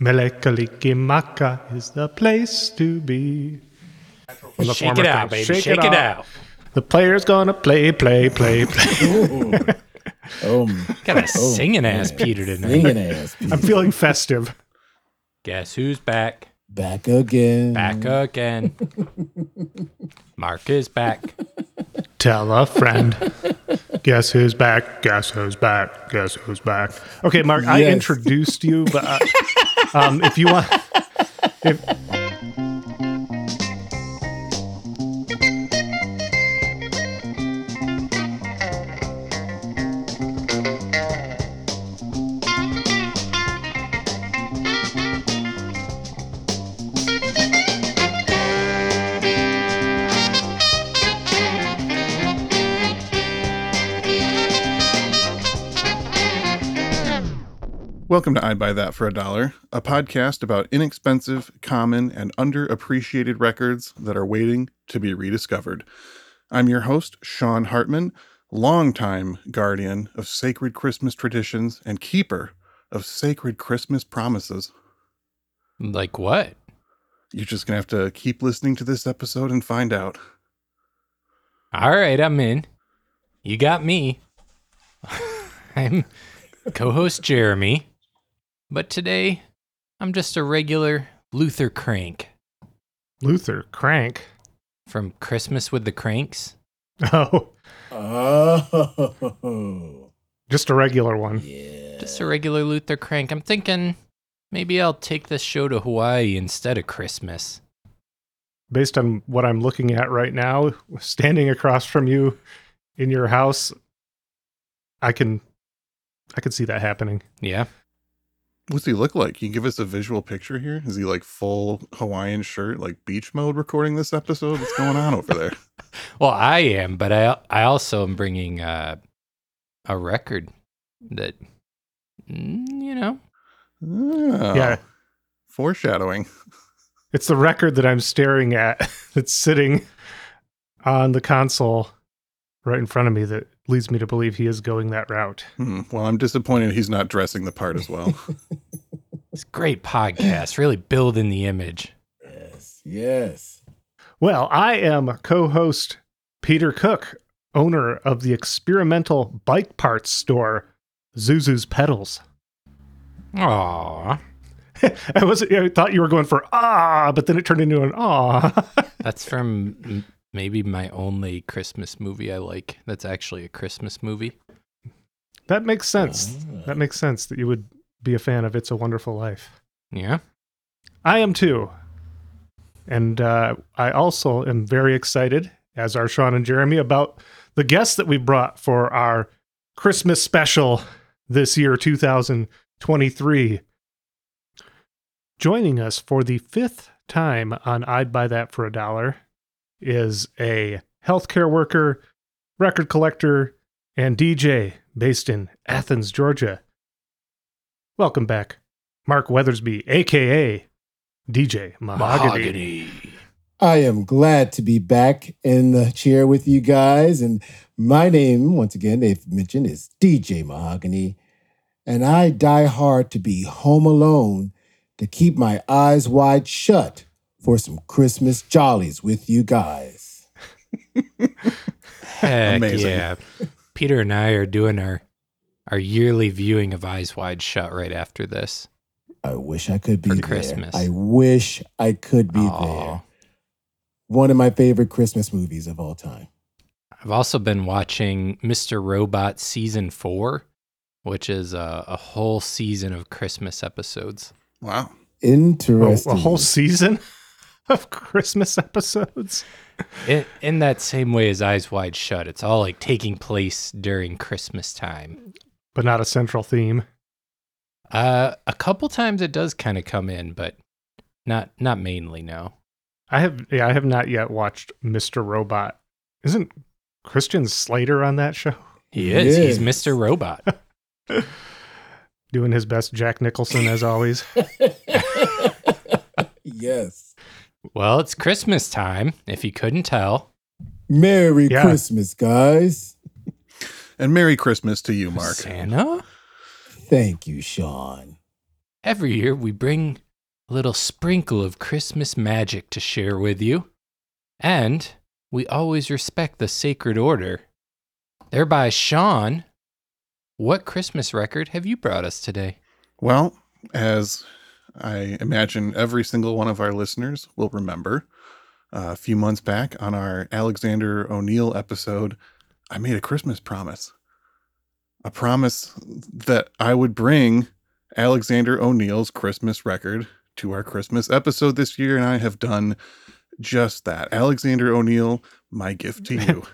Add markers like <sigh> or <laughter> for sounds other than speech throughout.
Mele Kalikimaka is the place to be. From the Shake it out, baby. Shake, it out. The player's gonna play, play, play, play. <laughs> Oh, Got a oh, singing ass Peter tonight. singing ass. I'm feeling festive. Guess who's back? Back again. Back again. <laughs> Mark is back. Tell a friend. <laughs> Guess who's back? Guess who's back? Guess who's back? Okay, Mark, I introduced you, but uh, um, if you want, if Welcome to I'd Buy That for a Dollar, a podcast about inexpensive, common, and underappreciated records that are waiting to be rediscovered. I'm your host, Sean Hartman, longtime guardian of sacred Christmas traditions and keeper of sacred Christmas promises. Like what? You're just going to have to keep listening to this episode and find out. All right, I'm in. You got me. <laughs> I'm co host Jeremy. But today, I'm just a regular Luther Crank Luther Crank. from Christmas with the Cranks. Oh, Oh. just a regular one. Yeah. Just a regular Luther Crank. I'm thinking maybe I'll take this show to Hawaii instead of Christmas. Based on what I'm looking at right now, standing across from you in your house, I can, I can see that happening. Yeah. What's he look like? Can you give us a visual picture here? Is he like full Hawaiian shirt, like beach mode recording this episode? What's going on over there? <laughs> Well, I am, but I I also am bringing uh, a record that mm, you know. Oh, Yeah, Foreshadowing. <laughs> it's the record that I'm staring at <laughs> that's sitting on the console right in front of me that leads me to believe he is going that route. Hmm. Well, I'm disappointed he's not dressing the part as well. <laughs> It's a great podcast, really building the image. Yes. Yes. Well, I am co host Peter Cook, owner of the experimental bike parts store, Zuzu's Pedals. Aww. <laughs> I was I thought you were going for ah, but then it turned into an ah. <laughs> That's from m- maybe my only Christmas movie I like. That's actually a Christmas movie. that makes sense. Ah. That makes sense that you would be a fan of It's a Wonderful Life. Yeah. I am too. And uh, I also am very excited, as are Sean and Jeremy, about the guests that we brought for our Christmas special this year, 2023. Joining us for the fifth time on I'd Buy That for a Dollar is a healthcare worker, record collector, and DJ based in Athens, Georgia. Welcome back, Mark Weathersby, aka DJ Mahogany. I am glad to be back in the chair with you guys. And my name, once again, they've mentioned, is DJ Mahogany. And I die hard to be home alone to keep my eyes wide shut for some Christmas jollies with you guys. <laughs> Heck Amazing. yeah. Peter and I are doing our our yearly viewing of Eyes Wide Shut right after this. I wish I could be For there. Christmas. I wish I could be Aw. there. One of my favorite Christmas movies of all time. I've also been watching Mr. Robot season four, which is a, a whole season of Christmas episodes. Wow. A, Interesting. a whole season <laughs> of Christmas episodes. In, in that same way as Eyes Wide Shut, it's all like taking place during Christmas time. but not a central theme. Uh, a couple times it does kind of come in, but not not mainly. No. I have yeah, I have not yet watched Mr. Robot. Isn't Christian Slater on that show? He is. He's Mr. Robot. <laughs> Doing his best Jack Nicholson as always. <laughs> yes. Well, it's Christmas time, if you couldn't tell. Merry Yeah. Christmas, guys. And Merry Christmas to you, Mark. Santa? Thank you, Sean. every year we bring a little sprinkle of Christmas magic to share with you. And we always respect the sacred order. Thereby, Sean, what Christmas record have you brought us today? Well, as I imagine every single one of our listeners will remember, uh, a few months back on our Alexander O'Neill episode, I made a Christmas promise. A promise that I would bring Alexander O'Neill's Christmas record to our Christmas episode this year, and I have done just that. Alexander O'Neill, my gift to you. <laughs>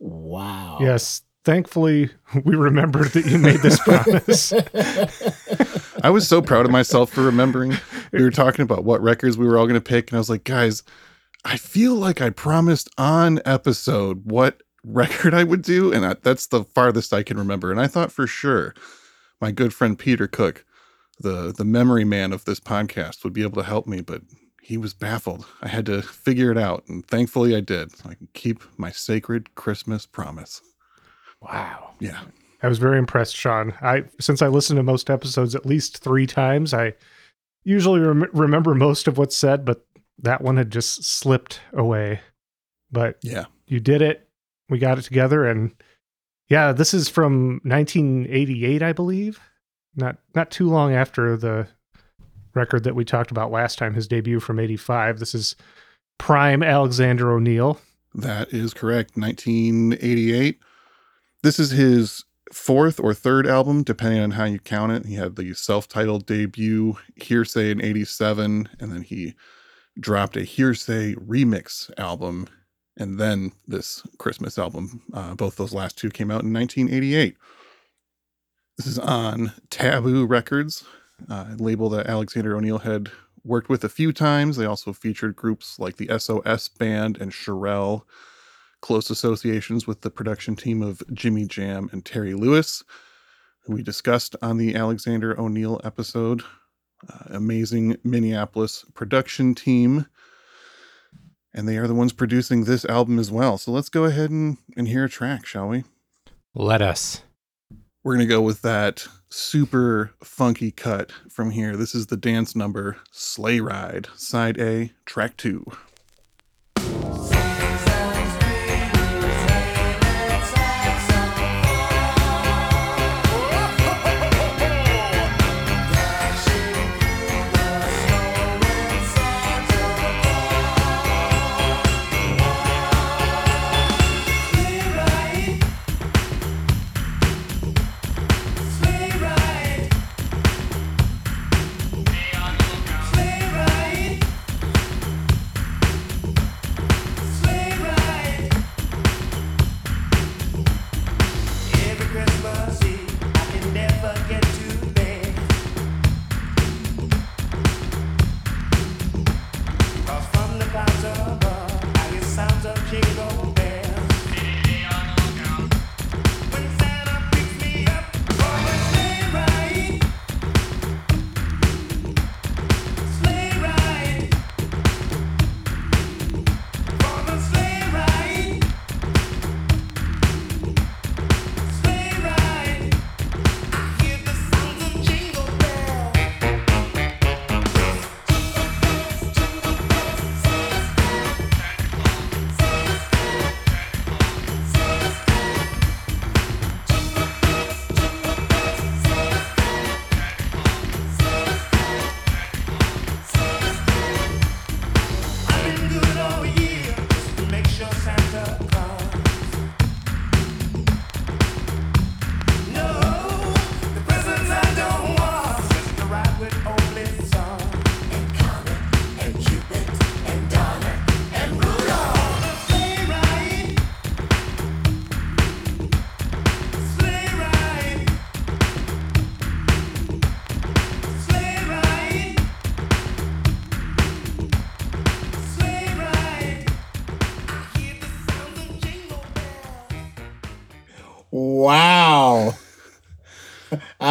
Wow. Yes. Thankfully, we remembered that you made this <laughs> promise. <laughs> I was so proud of myself for remembering. We were talking about what records we were all going to pick, and I was like, guys, I feel like I promised on episode what record I would do, and I, that's the farthest I can remember. And I thought for sure my good friend Peter Cook, the the memory man of this podcast, would be able to help me, but he was baffled. I had to figure it out, and thankfully I did. So I can keep my sacred Christmas promise. Wow. Yeah. I was very impressed, Sean. I since I listened to most episodes at least three times, I usually rem- remember most of what's said, but that one had just slipped away. But Yeah. you did it. We got it together, and yeah, this is from 1988, I believe. Not not too long after the record that we talked about last time, his debut from '85. This is prime Alexander O'Neill. That is correct. 1988. This is his fourth or third album, depending on how you count it. He had the self titled debut, Hearsay, in 87, and then he dropped a Hearsay remix album, and then this Christmas album. Uh, both those last two came out in 1988. This is on Tabu Records, a label that Alexander O'Neill had worked with a few times. They also featured groups like the SOS Band and Cherrelle, close associations with the production team of Jimmy Jam and Terry Lewis, who we discussed on the Alexander O'Neill episode. Uh, amazing Minneapolis production team. And they are the ones producing this album as well. So let's go ahead and, and hear a track, shall we? Let us. We're going to go with that super funky cut from here. This is the dance number Sleigh Ride, Side A, Track 2.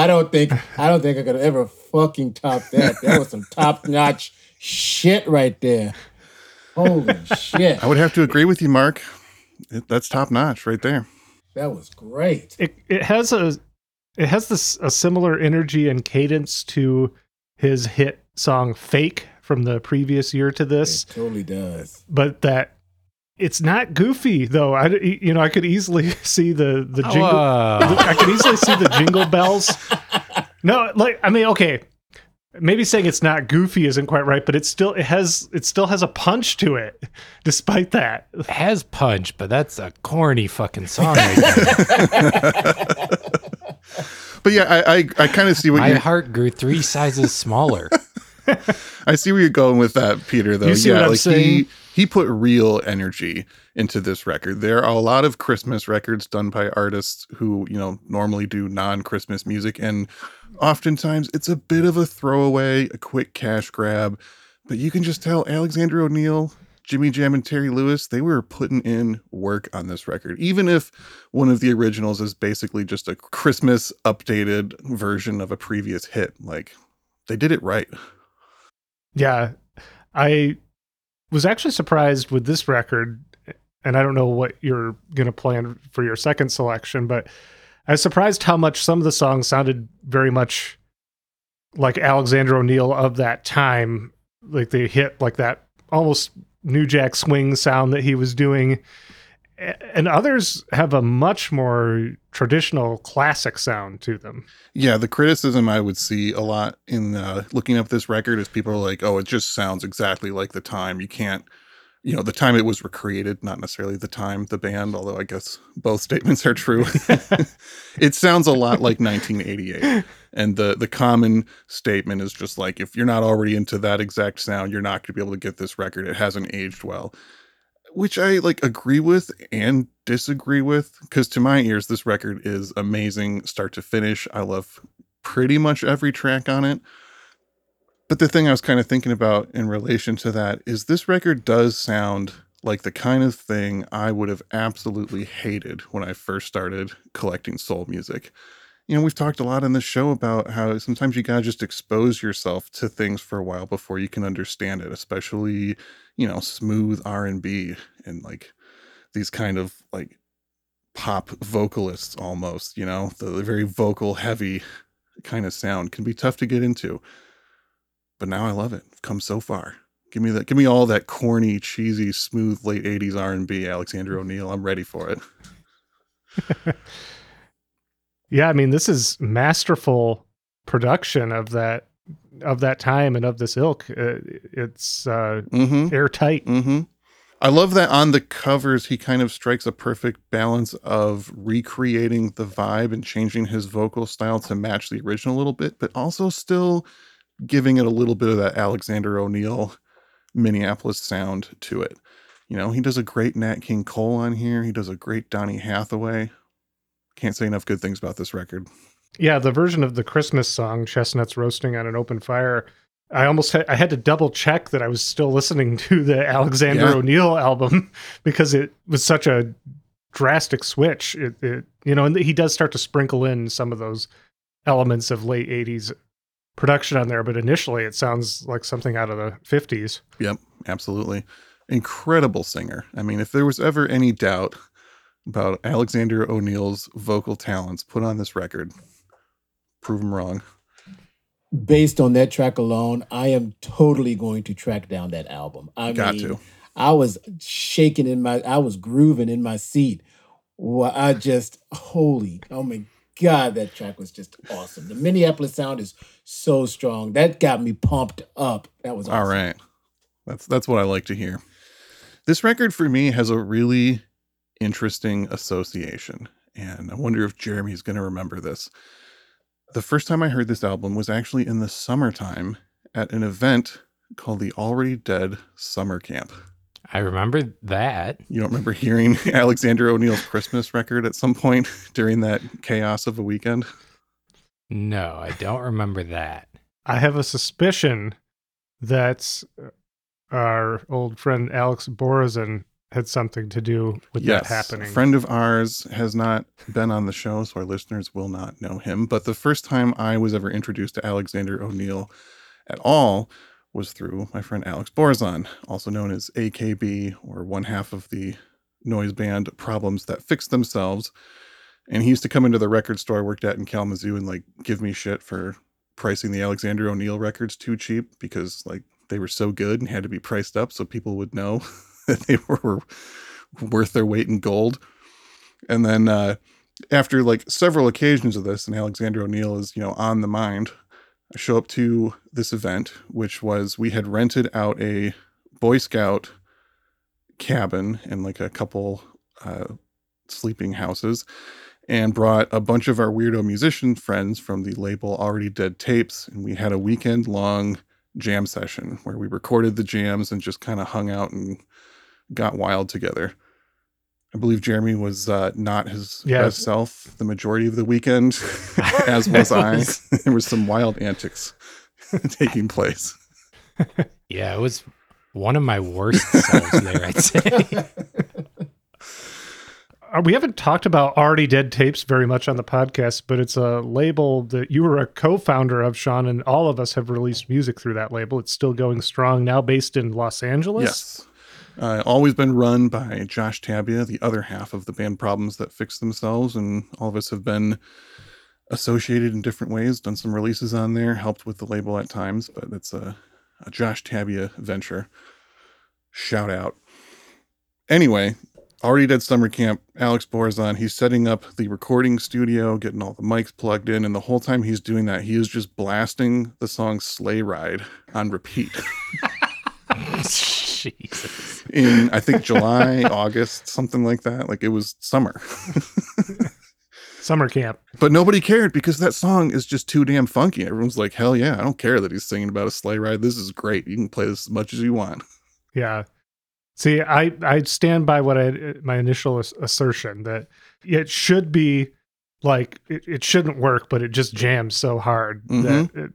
I don't think I don't think I could ever fucking top that. That was some top notch shit right there. Holy <laughs> shit. I would have to agree with you, Mark. It, that's top notch right there. That was great. it it has a it has this a similar energy and cadence to his hit song "Fake" from the previous year to this, It totally does. but that it's not goofy though. I you know I could easily <laughs> see the the oh, jingle. Whoa. I could easily see the jingle bells. No, like I mean, okay, maybe saying it's not goofy isn't quite right, but it still it has it still has a punch to it, <laughs> despite that. It has punch, but that's a corny fucking song. Right. <laughs> But yeah, I I, I kind of see what My you heart grew three sizes smaller. I see where you're going with that, Peter. Though, You see yeah, what I'm like saying? he he put real energy into this record. There are a lot of Christmas records done by artists who you know normally do non-Christmas music, and oftentimes it's a bit of a throwaway, a quick cash grab. But you can just tell Alexander O'Neill, Jimmy Jam, and Terry Lewis they were putting in work on this record, even if one of the originals is basically just a Christmas updated version of a previous hit. Like they did it right. Yeah, I was actually surprised with this record, and I don't know what you're going to plan for your second selection, but I was surprised how much some of the songs sounded very much like Alexander O'Neill of that time. Like they hit like that almost New Jack Swing sound that he was doing. And others have a much more traditional classic sound to them. Yeah, the criticism I would see a lot in uh, looking up this record is people are like, "Oh, it just sounds exactly like the time. You can't, you know, the time it was recreated, not necessarily the time the band." Although I guess both <laughs> statements are true. <laughs> it sounds a lot like 1988, and the the common statement is just like, if you're not already into that exact sound, you're not going to be able to get this record. It hasn't aged well which I like agree with and disagree with because to my ears this record is amazing start to finish. I love pretty much every track on it. But the thing I was kind of thinking about in relation to that is this record does sound like the kind of thing I would have absolutely hated when I first started collecting soul music. You know, we've talked a lot on this show about how sometimes you got to just expose yourself to things for a while before you can understand it, especially, you know, smooth R&B and like these kind of like pop vocalists almost, you know, the, the very vocal heavy kind of sound can be tough to get into. But now I love it. I've come so far. Give me that give me all that corny, cheesy, smooth late 80s R&B Alexander O'Neill. I'm ready for it. <laughs> Yeah, I mean, this is masterful production of that of that time and of this ilk. Uh, it's uh, Mhm. airtight. Mm-hmm. I love that on the covers he kind of strikes a perfect balance of recreating the vibe and changing his vocal style to match the original a little bit, but also still giving it a little bit of that Alexander O'Neill Minneapolis sound to it. You know, he does a great Nat King Cole on here. He does a great Donny Hathaway. Can't say enough good things about this record. Yeah, the version of the Christmas song "Chestnuts Roasting on an Open Fire." I almost had, I had to double check that I was still listening <laughs> to the Alexander Yeah. O'Neill album <laughs> because it was such a drastic switch. It, it you know, and he does start to sprinkle in some of those elements of late '80s production on there, but initially it sounds like something out of the '50s. Yep, absolutely. Incredible singer. I mean, if there was ever any doubt about Alexander O'Neill's vocal talents, put on this record. Prove him wrong. Based on that track alone, I am totally going to track down that album. I Got mean, to. I was shaking in my, I was grooving in my seat. Well, I just, holy, oh my God, that track was just awesome. The Minneapolis sound is so strong. That got me pumped up. That was awesome. All right. That's that's what I like to hear. This record for me has a really interesting association, and I wonder if Jeremy's going to remember this. The first time I heard this album was actually in the summertime at an event called the Already Dead Summer Camp. I remember that. You don't remember hearing <laughs> Alexander O'Neill's Christmas record at some point during that chaos of a weekend? No, I don't remember that. I have a suspicion that uh, our old friend Alex Borazin had something to do with that happening. A friend of ours has not been on the show, so our listeners will not know him. But the first time I was ever introduced to Alexander O'Neill at all was through my friend Alex Borzon, also known as AKB, or one half of the noise band Problems That Fix Themselves. And he used to come into the record store I worked at in Kalamazoo and like give me shit for pricing the Alexander O'Neill records too cheap because like they were so good and had to be priced up so people would know <laughs> <laughs> they were worth their weight in gold. And then uh, after like several occasions of this, and Alexander O'Neill is you know on the mind, I show up to this event, which was we had rented out a Boy Scout cabin and like a couple uh, sleeping houses and brought a bunch of our weirdo musician friends from the label Already Dead Tapes. And we had a weekend long jam session where we recorded the jams and just kind of hung out and got wild together. I believe Jeremy was uh, not his Yeah. best self the majority of the weekend, <laughs> as was I. <laughs> there was some wild antics <laughs> taking place. Yeah, it was one of my worst selves there, I'd say. Uh, we haven't talked about already dead tapes very much on the podcast, but it's a label that you were a co-founder of, Sean, and all of us have released music through that label. It's still going strong now, based in Los Angeles. Yes. Uh, always been run by Josh Tabia, the other half of the band Problems That Fix Themselves. And all of us have been associated in different ways, done some releases on there, helped with the label at times, but it's a, a Josh Tabia venture. Shout out. Anyway, already dead summer camp. Alex Borzon, he's setting up the recording studio, getting all the mics plugged in. And the whole time he's doing that, he is just blasting the song Sleigh Ride on repeat. <laughs> Jesus. <laughs> in I think July, <laughs> August, something like that. Like it was summer. <laughs> Summer camp. But nobody cared because that song is just too damn funky. Everyone's like, hell yeah, I don't care that he's singing about a sleigh ride. This is great. You can play this as much as you want. Yeah. See, I I stand by what I my initial assertion that it should be like it, it shouldn't work, but it just jams so hard that mm-hmm. it, it-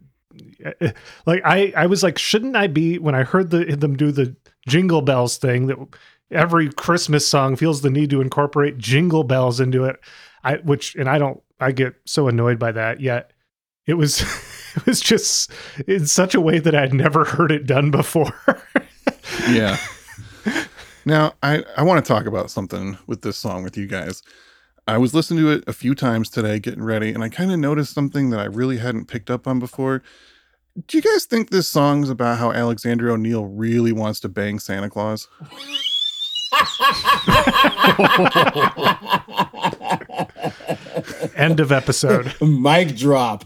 like I I was like, shouldn't I be when I heard the them do the jingle bells thing that every Christmas song feels the need to incorporate jingle bells into it. I which and I don't I get so annoyed by that yet. It was <laughs> it was just in such a way that I'd never heard it done before. Yeah. now, I, I want to talk about something with this song with you guys. I was listening to it a few times today, getting ready, and I kind of noticed something that I really hadn't picked up on before. Do you guys think this song's about how Alexander O'Neill really wants to bang Santa Claus? <laughs> End of episode. Mic drop.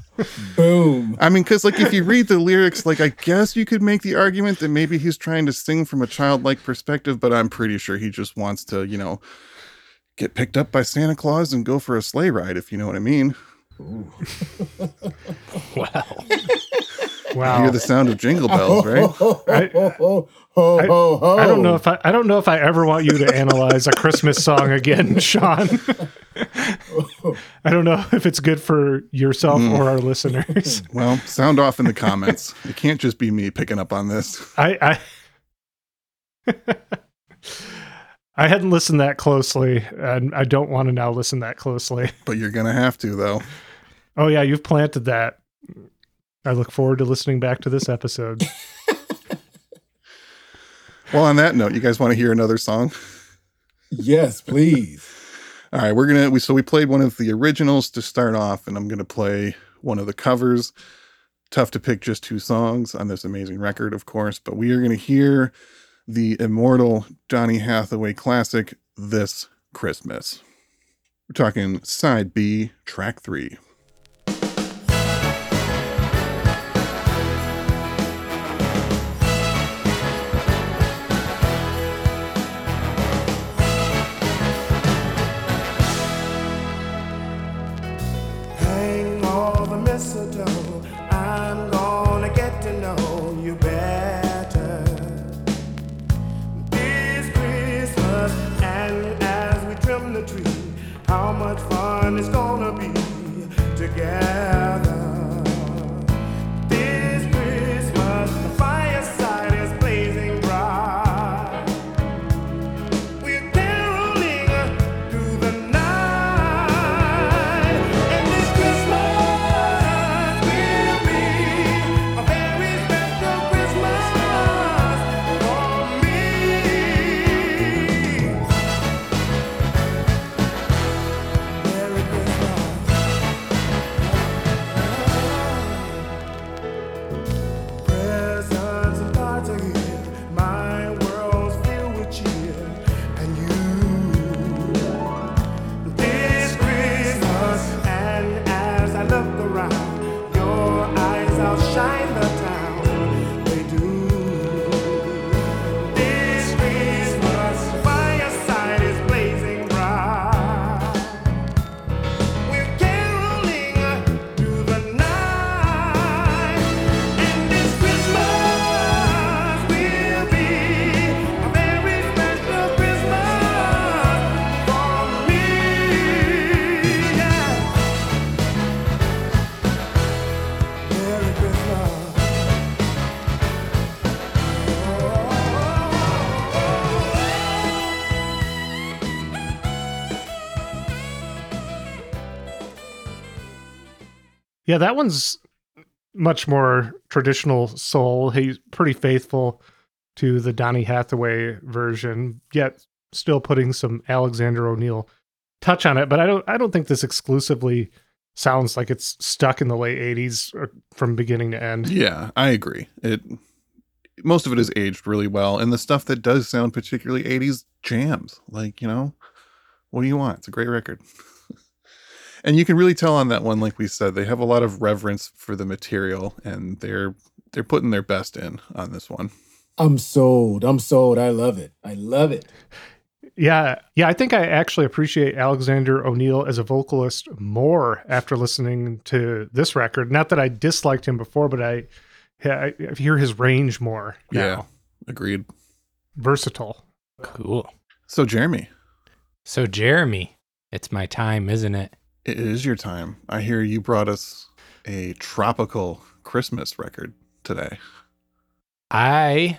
Boom. I mean, because like if you read the lyrics, like I guess you could make the argument that maybe he's trying to sing from a childlike perspective, but I'm pretty sure he just wants to, you know, get picked up by Santa Claus and go for a sleigh ride, if you know what I mean. <laughs> Wow. Wow. Hear the sound of jingle <laughs> oh, bells, right? I- ho, ho, I- ho, ho. I don't know if I, I don't know if I ever want you to analyze a Christmas song again, <laughs> Sean. I don't know if it's good for yourself mm. or our listeners. Well, sound off in the comments. It can't just be me picking up on this. I I, I hadn't listened that closely, and I don't want to now listen that closely. <laughs> But you're gonna have to though. Oh yeah, you've planted that. I look forward to listening back to this episode. <laughs> Well, on that note, you guys want to hear another song? Yes, please. <laughs> All right, we're gonna we so we played one of the originals to start off, and I'm gonna play one of the covers. Tough to pick just two songs on this amazing record, of course, but we are gonna hear the immortal Donny Hathaway classic "This Christmas." We're talking side B, track three. Yeah, that one's much more traditional soul. He's pretty faithful to the Donny Hathaway version, yet still putting some Alexander O'Neill touch on it. But I don't I don't think this exclusively sounds like it's stuck in the late 80s or from beginning to end. Yeah, I agree. It most of it is aged really well, and the stuff that does sound particularly '80s jams. Like you know, what do you want? It's a great record. <laughs> and you can really tell on that one, like we said, they have a lot of reverence for the material, and they're they're putting their best in on this one. I'm sold. I'm sold. I love it. I love it. Yeah, yeah, I think I actually appreciate Alexander O'Neill as a vocalist more after listening to this record. Not that I disliked him before, but I, I I hear his range more. Yeah, agreed. versatile. Cool. So Jeremy, So, Jeremy, it's my time, isn't it? It is your time. I hear you brought us a tropical Christmas record today. I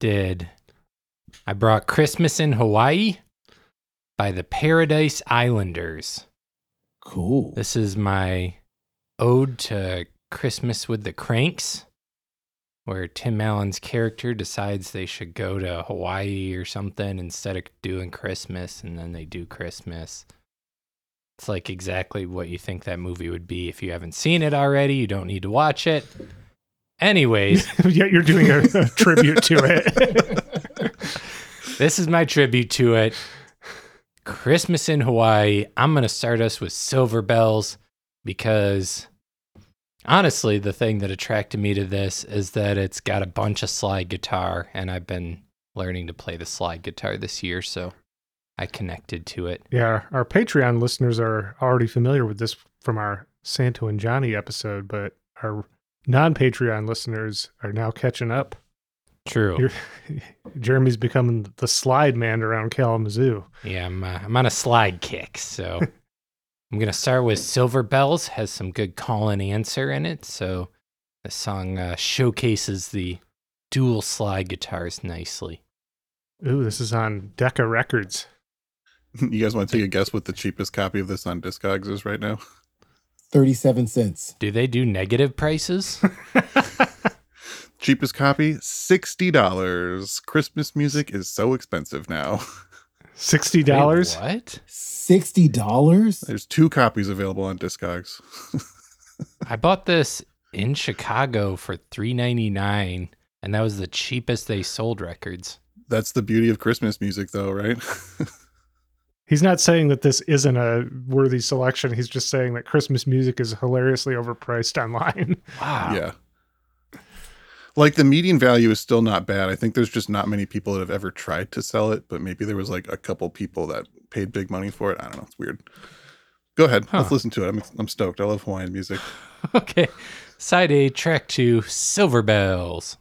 did. I brought Christmas in Hawaii by the Paradise Islanders. Cool. This is my ode to Christmas with the Cranks, where Tim Allen's character decides they should go to Hawaii or something instead of doing Christmas, and then they do Christmas. It's like exactly what you think that movie would be. If you haven't seen it already, you don't need to watch it. Anyways, <laughs> yeah, you're doing a, a <laughs> tribute to it. this is my tribute to it. Christmas in Hawaii. I'm going to start us with Silver Bells because honestly, the thing that attracted me to this is that it's got a bunch of slide guitar, and I've been learning to play the slide guitar this year, so I connected to it. yeah, our, our Patreon listeners are already familiar with this from our Santo and Johnny episode, but our non-Patreon listeners are now catching up. True. You're, <laughs> Jeremy's becoming the slide man around Kalamazoo. Yeah, I'm, uh, I'm on a slide kick. So <laughs> I'm going to start with Silver Bells, has some good call and answer in it. So the song uh, showcases the dual slide guitars nicely. Ooh, this is on Decca Records. <laughs> You guys want to take a guess what the cheapest copy of this on Discogs is right now? 37 cents. Do they do negative prices? <laughs> Cheapest copy, sixty dollars. Christmas music is so expensive now. Sixty Wait, dollars. what? $60? There's two copies available on Discogs. <laughs> I bought this in Chicago for three ninety nine, and that was the cheapest they sold records. That's the beauty of Christmas music, though, right? He's not saying that this isn't a worthy selection. He's just saying that Christmas music is hilariously overpriced online. <laughs> Wow. yeah. Like the median value is still not bad. I think there's just not many people that have ever tried to sell it, but maybe there was like a couple people that paid big money for it. I don't know. It's weird. Go ahead. Let's listen to it. I'm, I'm stoked. I love Hawaiian music. <laughs> Okay. Side A, track two, Silver Bells.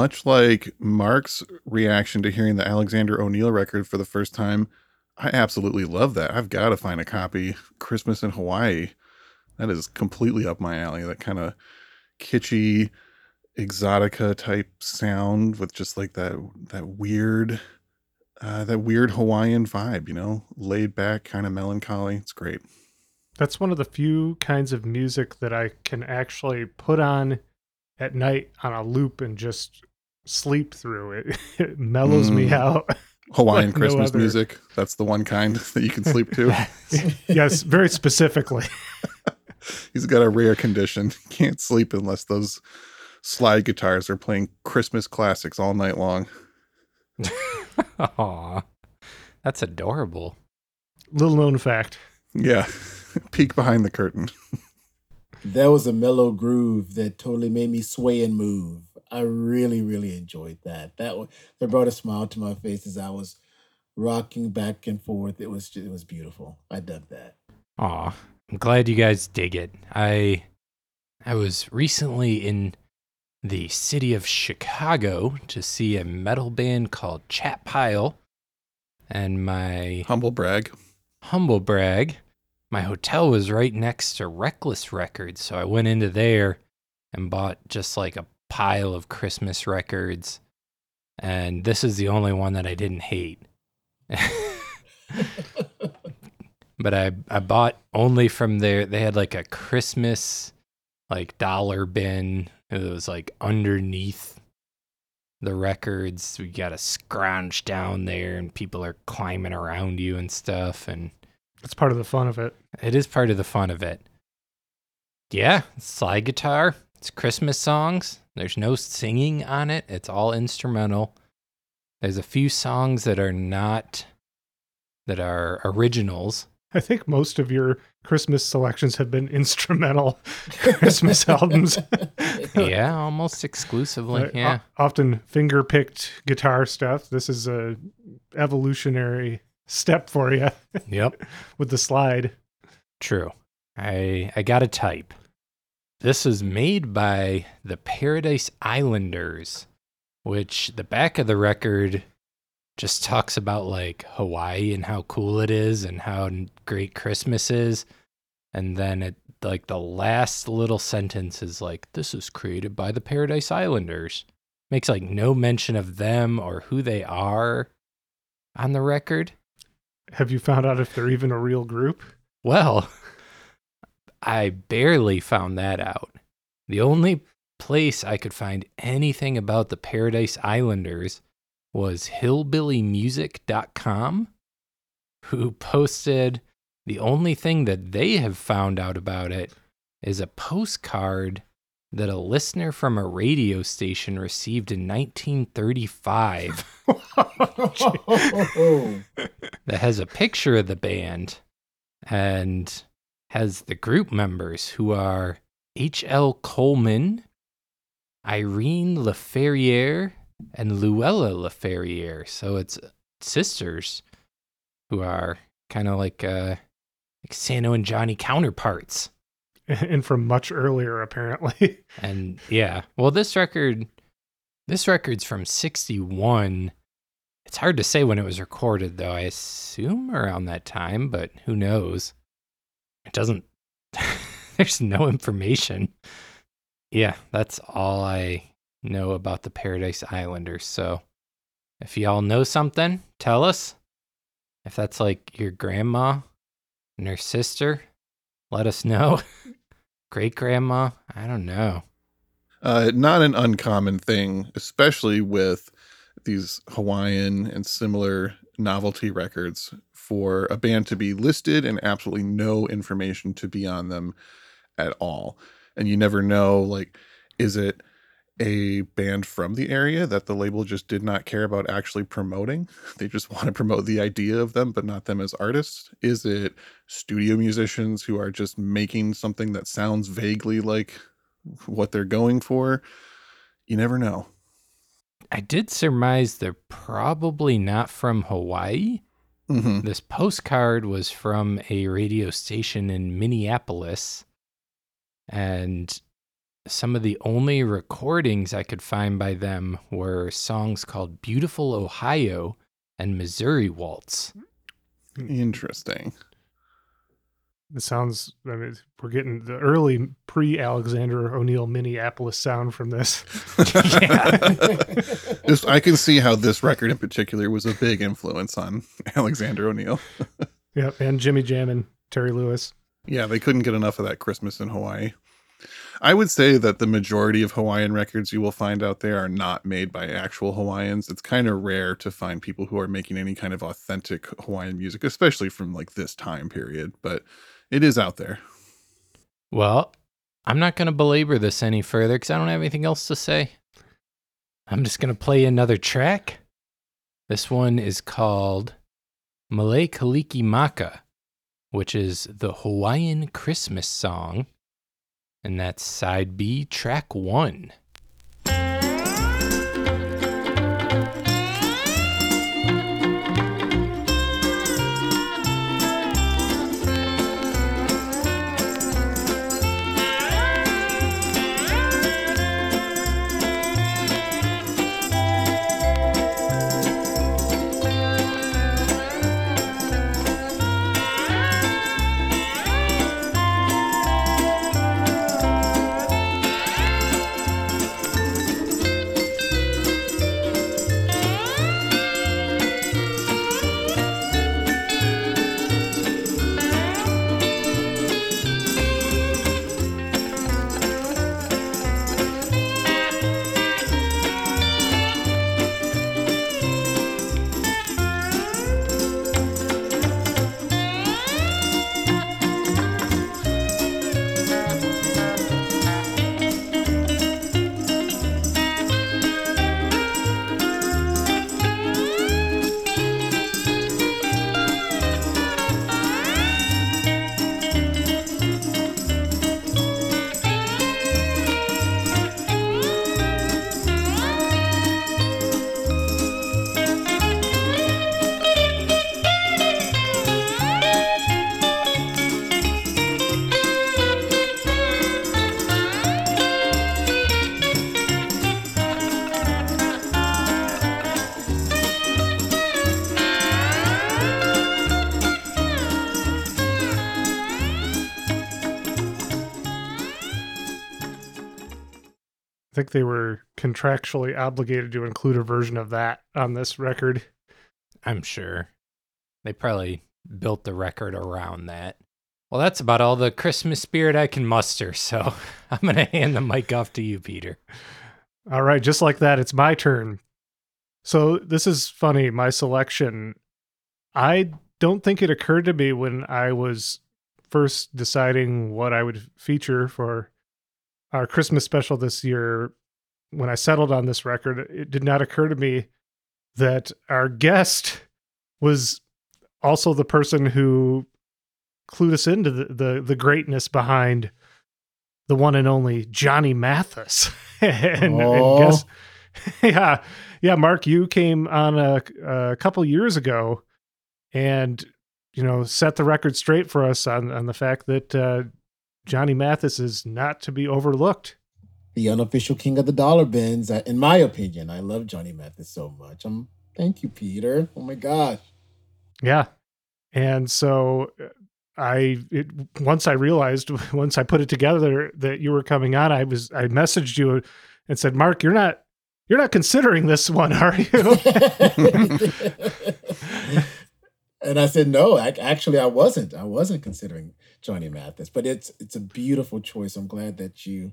Much like Mark's reaction to hearing the Alexander O'Neill record for the first time, I absolutely love that. I've got to find a copy. Christmas in Hawaii. That is completely up my alley. That kind of kitschy exotica type sound with just like that that weird uh, that weird Hawaiian vibe, you know, laid back, kind of melancholy. It's great. That's one of the few kinds of music that I can actually put on at night on a loop and just sleep through it. <laughs> It mellows me Mm. out. <laughs> Hawaiian Like Christmas other. music. That's the one kind <laughs> that you can sleep to. yes, very specifically. He's got a rare condition. Can't sleep unless those slide guitars are playing Christmas classics all night long. Aw, that's adorable. Little known fact. Yeah. Peek behind the curtain. That was a mellow groove that totally made me sway and move. I really, really enjoyed that. That wa- that brought a smile to my face as I was rocking back and forth. It was ju- it was beautiful. I dug that. Aw, I'm glad you guys dig it. I I was recently in the city of Chicago to see a metal band called Chat Pile, and my Humble brag. humble brag, my hotel was right next to Reckless Records, so I went into there and bought just like a pile of Christmas records. And this is the only one that I didn't hate. <laughs> but I I bought only from there. They had like a Christmas like dollar bin. It was like underneath the records. We got to scrounge down there, and people are climbing around you and stuff. And That's part of the fun of it. it is part of the fun of it. Yeah, slide guitar. It's Christmas songs. There's no singing on it. It's all instrumental. There's a few songs that are not that are originals. I think most of your Christmas selections have been <laughs> instrumental Christmas albums. <laughs> yeah, almost exclusively. Uh, Yeah. o- often finger picked guitar stuff. This is a evolutionary step for you Yep. <laughs> with the slide. True. I I got a type. This is made by the Paradise Islanders, which the back of the record just talks about like Hawaii and how cool it is and how great Christmas is. And then it like the last little sentence is like this is created by the Paradise Islanders. Makes like no mention of them or who they are on the record. Have you found out if they're even a real group? Well, I barely found that out. The only place I could find anything about the Paradise Islanders was hillbillymusic.com, who posted the only thing that they have found out about it is a postcard that a listener from a radio station received in 1935 <laughs> <laughs> that has a picture of the band and has the group members who are H.L. Coleman, Irene LaFerriere, and Luella LaFerriere. So it's sisters who are kind of like uh like Santo and Johnny counterparts. <laughs> and from much earlier, apparently. <laughs> And yeah, well this record this record's from 61. It's hard to say when it was recorded though. I assume around that time, but who knows. It doesn't <laughs> there's no information. Yeah, that's all I know about the Paradise Islanders. So if y'all know something, tell us. If that's like your grandma and her sister, let us know. <laughs> Great grandma, I don't know. Uh, not an uncommon thing, especially with these Hawaiian and similar novelty records, for a band to be listed and absolutely no information to be on them at all. And you never know, like, is it a band from the area that the label just did not care about actually promoting? <laughs> They just want to promote the idea of them, but not them as artists? Is it studio musicians who are just making something that sounds vaguely like what they're going for? You never know. I did surmise they're probably not from Hawaii. hmm This postcard was from a radio station in Minneapolis. And some of the only recordings I could find by them were songs called Beautiful Ohio and Missouri Waltz. Interesting. It sounds. I mean, we're getting the early pre-Alexander O'Neal Minneapolis sound from this. <laughs> <laughs> Just I can see how this record in particular was a big influence on Alexander O'Neal. <laughs> Yep, and Jimmy Jam and Terry Lewis. Yeah, they couldn't get enough of that Christmas in Hawaii. I would say that the majority of Hawaiian records you will find out there are not made by actual Hawaiians. It's kind of rare to find people who are making any kind of authentic Hawaiian music, especially from like this time period, but it is out there. Well, I'm not going to belabor this any further because I don't have anything else to say. I'm just going to play another track. This one is called Mele Kalikimaka, which is the Hawaiian Christmas song. And that's side B, track one. Think they were contractually obligated to include a version of that on this record. I'm sure. They probably built the record around that. Well, that's about all the Christmas spirit I can muster, so <laughs> I'm going to hand the mic off to you, Peter. All right, just like that, it's my turn. So this is funny. My selection, I don't think it occurred to me when I was first deciding what I would feature for our Christmas special this year. When I settled on this record, it did not occur to me that our guest was also the person who clued us into the the, the greatness behind the one and only Johnny Mathis. <laughs> and, and guess, <laughs> yeah, yeah, Mark, you came on a, a couple years ago, and you know set the record straight for us on on the fact that uh, Johnny Mathis is not to be overlooked. the unofficial king of the dollar bins. In my opinion, I love Johnny Mathis so much. I'm thank you, Peter. Oh my gosh. Yeah. And so uh, I it, once I realized <laughs> once I put it together that you were coming on, I was I messaged you and said, "Mark, you're not you're not considering this one, are you?" <laughs> <laughs> and I said, no, I, actually, I wasn't. I wasn't considering Johnny Mathis, but it's it's a beautiful choice. I'm glad that you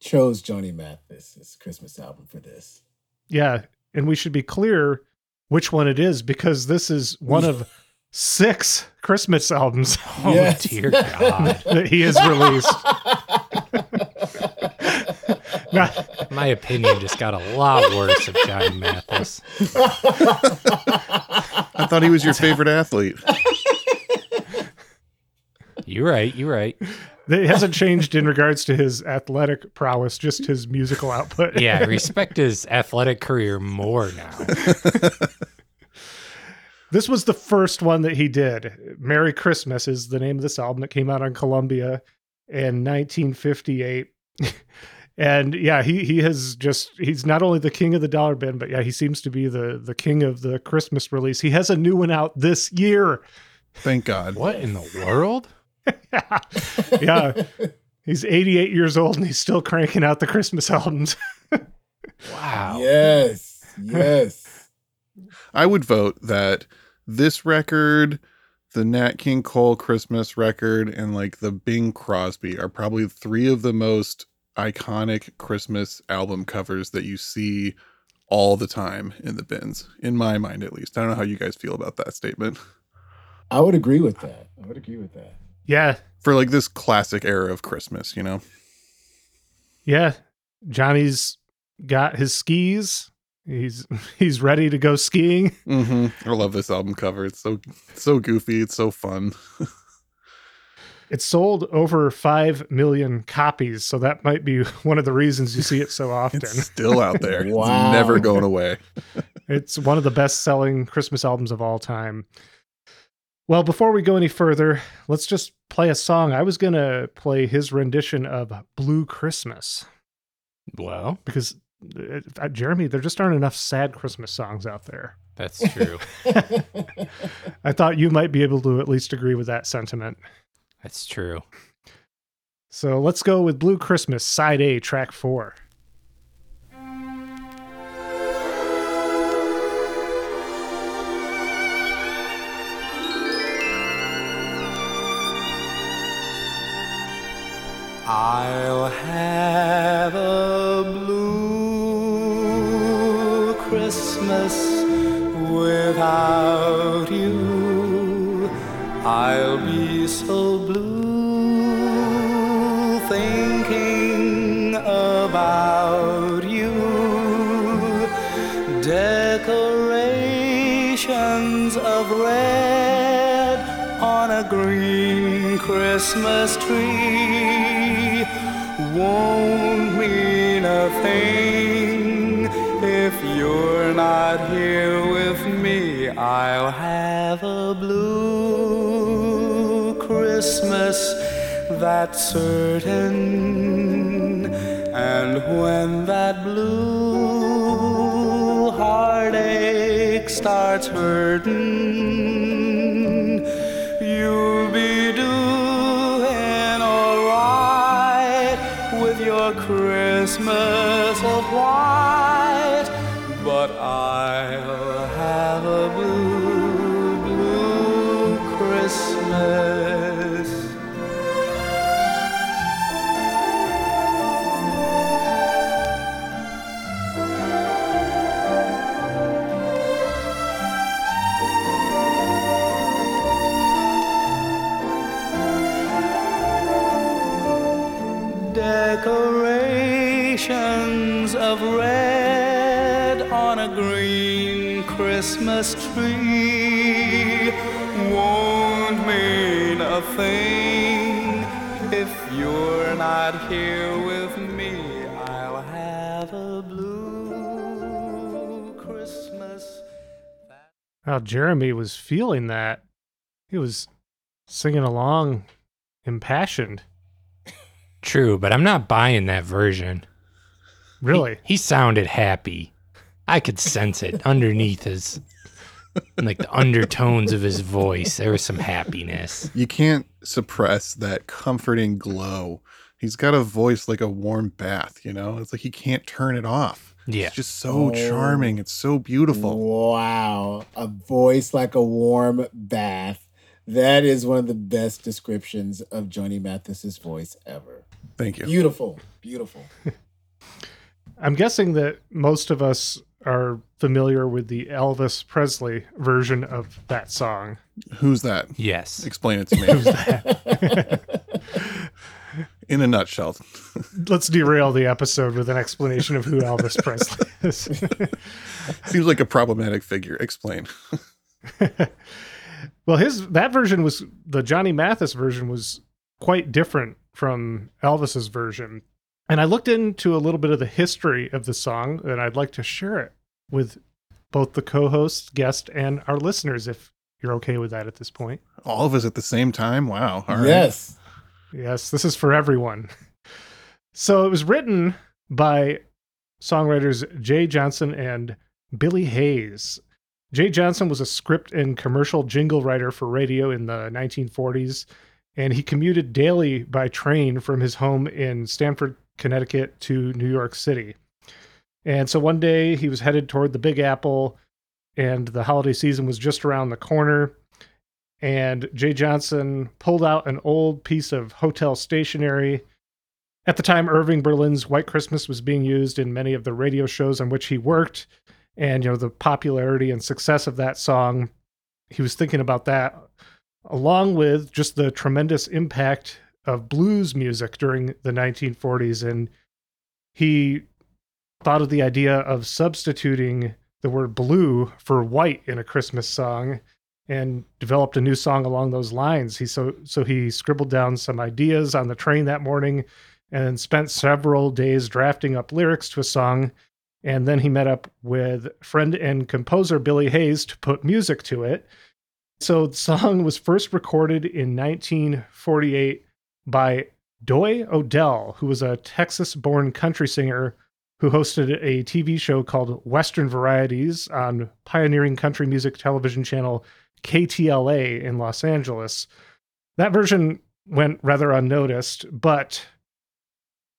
chose Johnny Mathis' Christmas album for this. yeah, and we should be clear which one it is because this is one of six Christmas albums <laughs> Oh, Yes. dear God. that he has released. <laughs> Now, <laughs> My opinion just got a lot worse of Johnny Mathis. <laughs> I thought he was your favorite athlete. You're right. You're right. it hasn't changed in regards to his athletic prowess, just his musical output. <laughs> Yeah, I respect his athletic career more now. This was the first one that he did. Merry Christmas is the name of this album that came out on Columbia in 1958. And yeah, he he has just he's not only the king of the dollar bin, but yeah, he seems to be the the king of the Christmas release. He has a new one out this year. Thank God. What in the world? <laughs> yeah. He's 88 years old and he's still cranking out the Christmas albums. <laughs> Wow. Yes. Yes. <laughs> I would vote that this record, the Nat King Cole Christmas record, and like the Bing Crosby are probably three of the most iconic Christmas album covers that you see all the time in the bins, in my mind at least. I don't know how you guys feel about that statement. I would agree with that. I would agree with that. Yeah. For like this classic era of Christmas, you know? Yeah. Johnny's got his skis. He's <laughs> he's ready to go skiing. hmm I love this album cover. It's so so goofy. It's so fun. <laughs> It sold over 5 million copies, so that might be <laughs> one of the reasons you see it so <laughs> often. It's still out there. Wow. It's never going away. <laughs> It's one of the best selling Christmas albums of all time. Well, before we go any further, let's just play a song. I was going to play his rendition of Blue Christmas Well, because, uh, uh, Jeremy, there just aren't enough sad Christmas songs out there. that's true. I thought you might be able to at least agree with that sentiment. That's true. So let's go with Blue Christmas, side A, track four. I'll have a blue Christmas without you. I'll be so blue thinking about you. Decorations of red on a green Christmas tree won't mean a thing if you're not here with me. I'll have a blue Christmas, that's certain. And when that blue heartache starts hurting, you'll be doing alright with your Christmas of white. But I'll have a blue, blue Christmas. Christmas tree won't mean a thing if you're not here with me. I'll have a blue Christmas. Wow, Jeremy was feeling that. He was singing along, impassioned. True, but I'm not buying that version. Really? He sounded happy. I could sense it underneath his like the undertones of his voice. There was some happiness. You can't suppress that comforting glow. He's got a voice like a warm bath, you know? It's like he can't turn it off. Yeah. It's just so Oh. charming. It's so beautiful. Wow. A voice like a warm bath. That is one of the best descriptions of Johnny Mathis's voice ever. Thank you. Beautiful. Beautiful. <laughs> I'm guessing that most of us are familiar with the Elvis Presley version of that song. Who's that? Yes. Explain it to me. <laughs> In a nutshell. Let's derail the episode with an explanation of who Elvis Presley is. <laughs> Seems like a problematic figure. Explain. <laughs> well, his that version was the Johnny Mathis version was quite different from Elvis's version. And I looked into a little bit of the history of the song, and I'd like to share it with both the co-host, guest, and our listeners if you're okay with that at this point. All of us at the same time. Wow. All right. Yes. Yes, this is for everyone. So it was written by songwriters Jay Johnson and Billy Hayes. Jay Johnson was a script and commercial jingle writer for radio in the 1940s, and he commuted daily by train from his home in Stamford, Connecticut to New York City. And so one day he was headed toward the Big Apple, and the holiday season was just around the corner. And Jay Johnson pulled out an old piece of hotel stationery. At the time, Irving Berlin's White Christmas was being used in many of the radio shows on which he worked. And, you know, the popularity and success of that song, he was thinking about that, along with just the tremendous impact of blues music during the 1940s. And he thought of the idea of substituting the word blue for white in a Christmas song and developed a new song along those lines. He so so he scribbled down some ideas on the train that morning and spent several days drafting up lyrics to a song and then he met up with friend and composer Billy Hayes to put music to it. So the song was first recorded in 1948 by Doye O'Dell, who was a Texas-born country singer who hosted a TV show called Western Varieties on pioneering country music television channel KTLA in Los Angeles. That version went rather unnoticed, but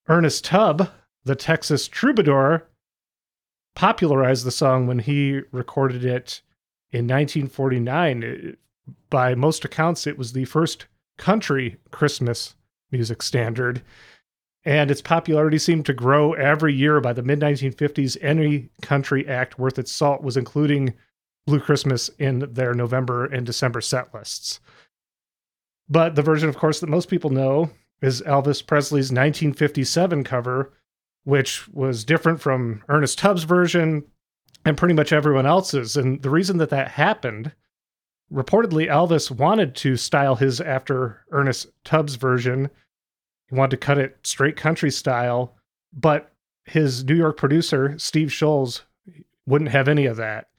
Ernest Tubb, the Texas troubadour, popularized the song when he recorded it in 1949. By most accounts, it was the first country Christmas music standard. And its popularity seemed to grow every year. By the mid 1950s, any country act worth its salt was including Blue Christmas in their November and December set lists. But the version, of course, that most people know is Elvis Presley's 1957 cover, which was different from Ernest Tubb's version and pretty much everyone else's. And the reason that that happened, reportedly, Elvis wanted to style his after Ernest Tubb's version. He wanted to cut it straight country style, but his New York producer, Steve Sholes, wouldn't have any of that.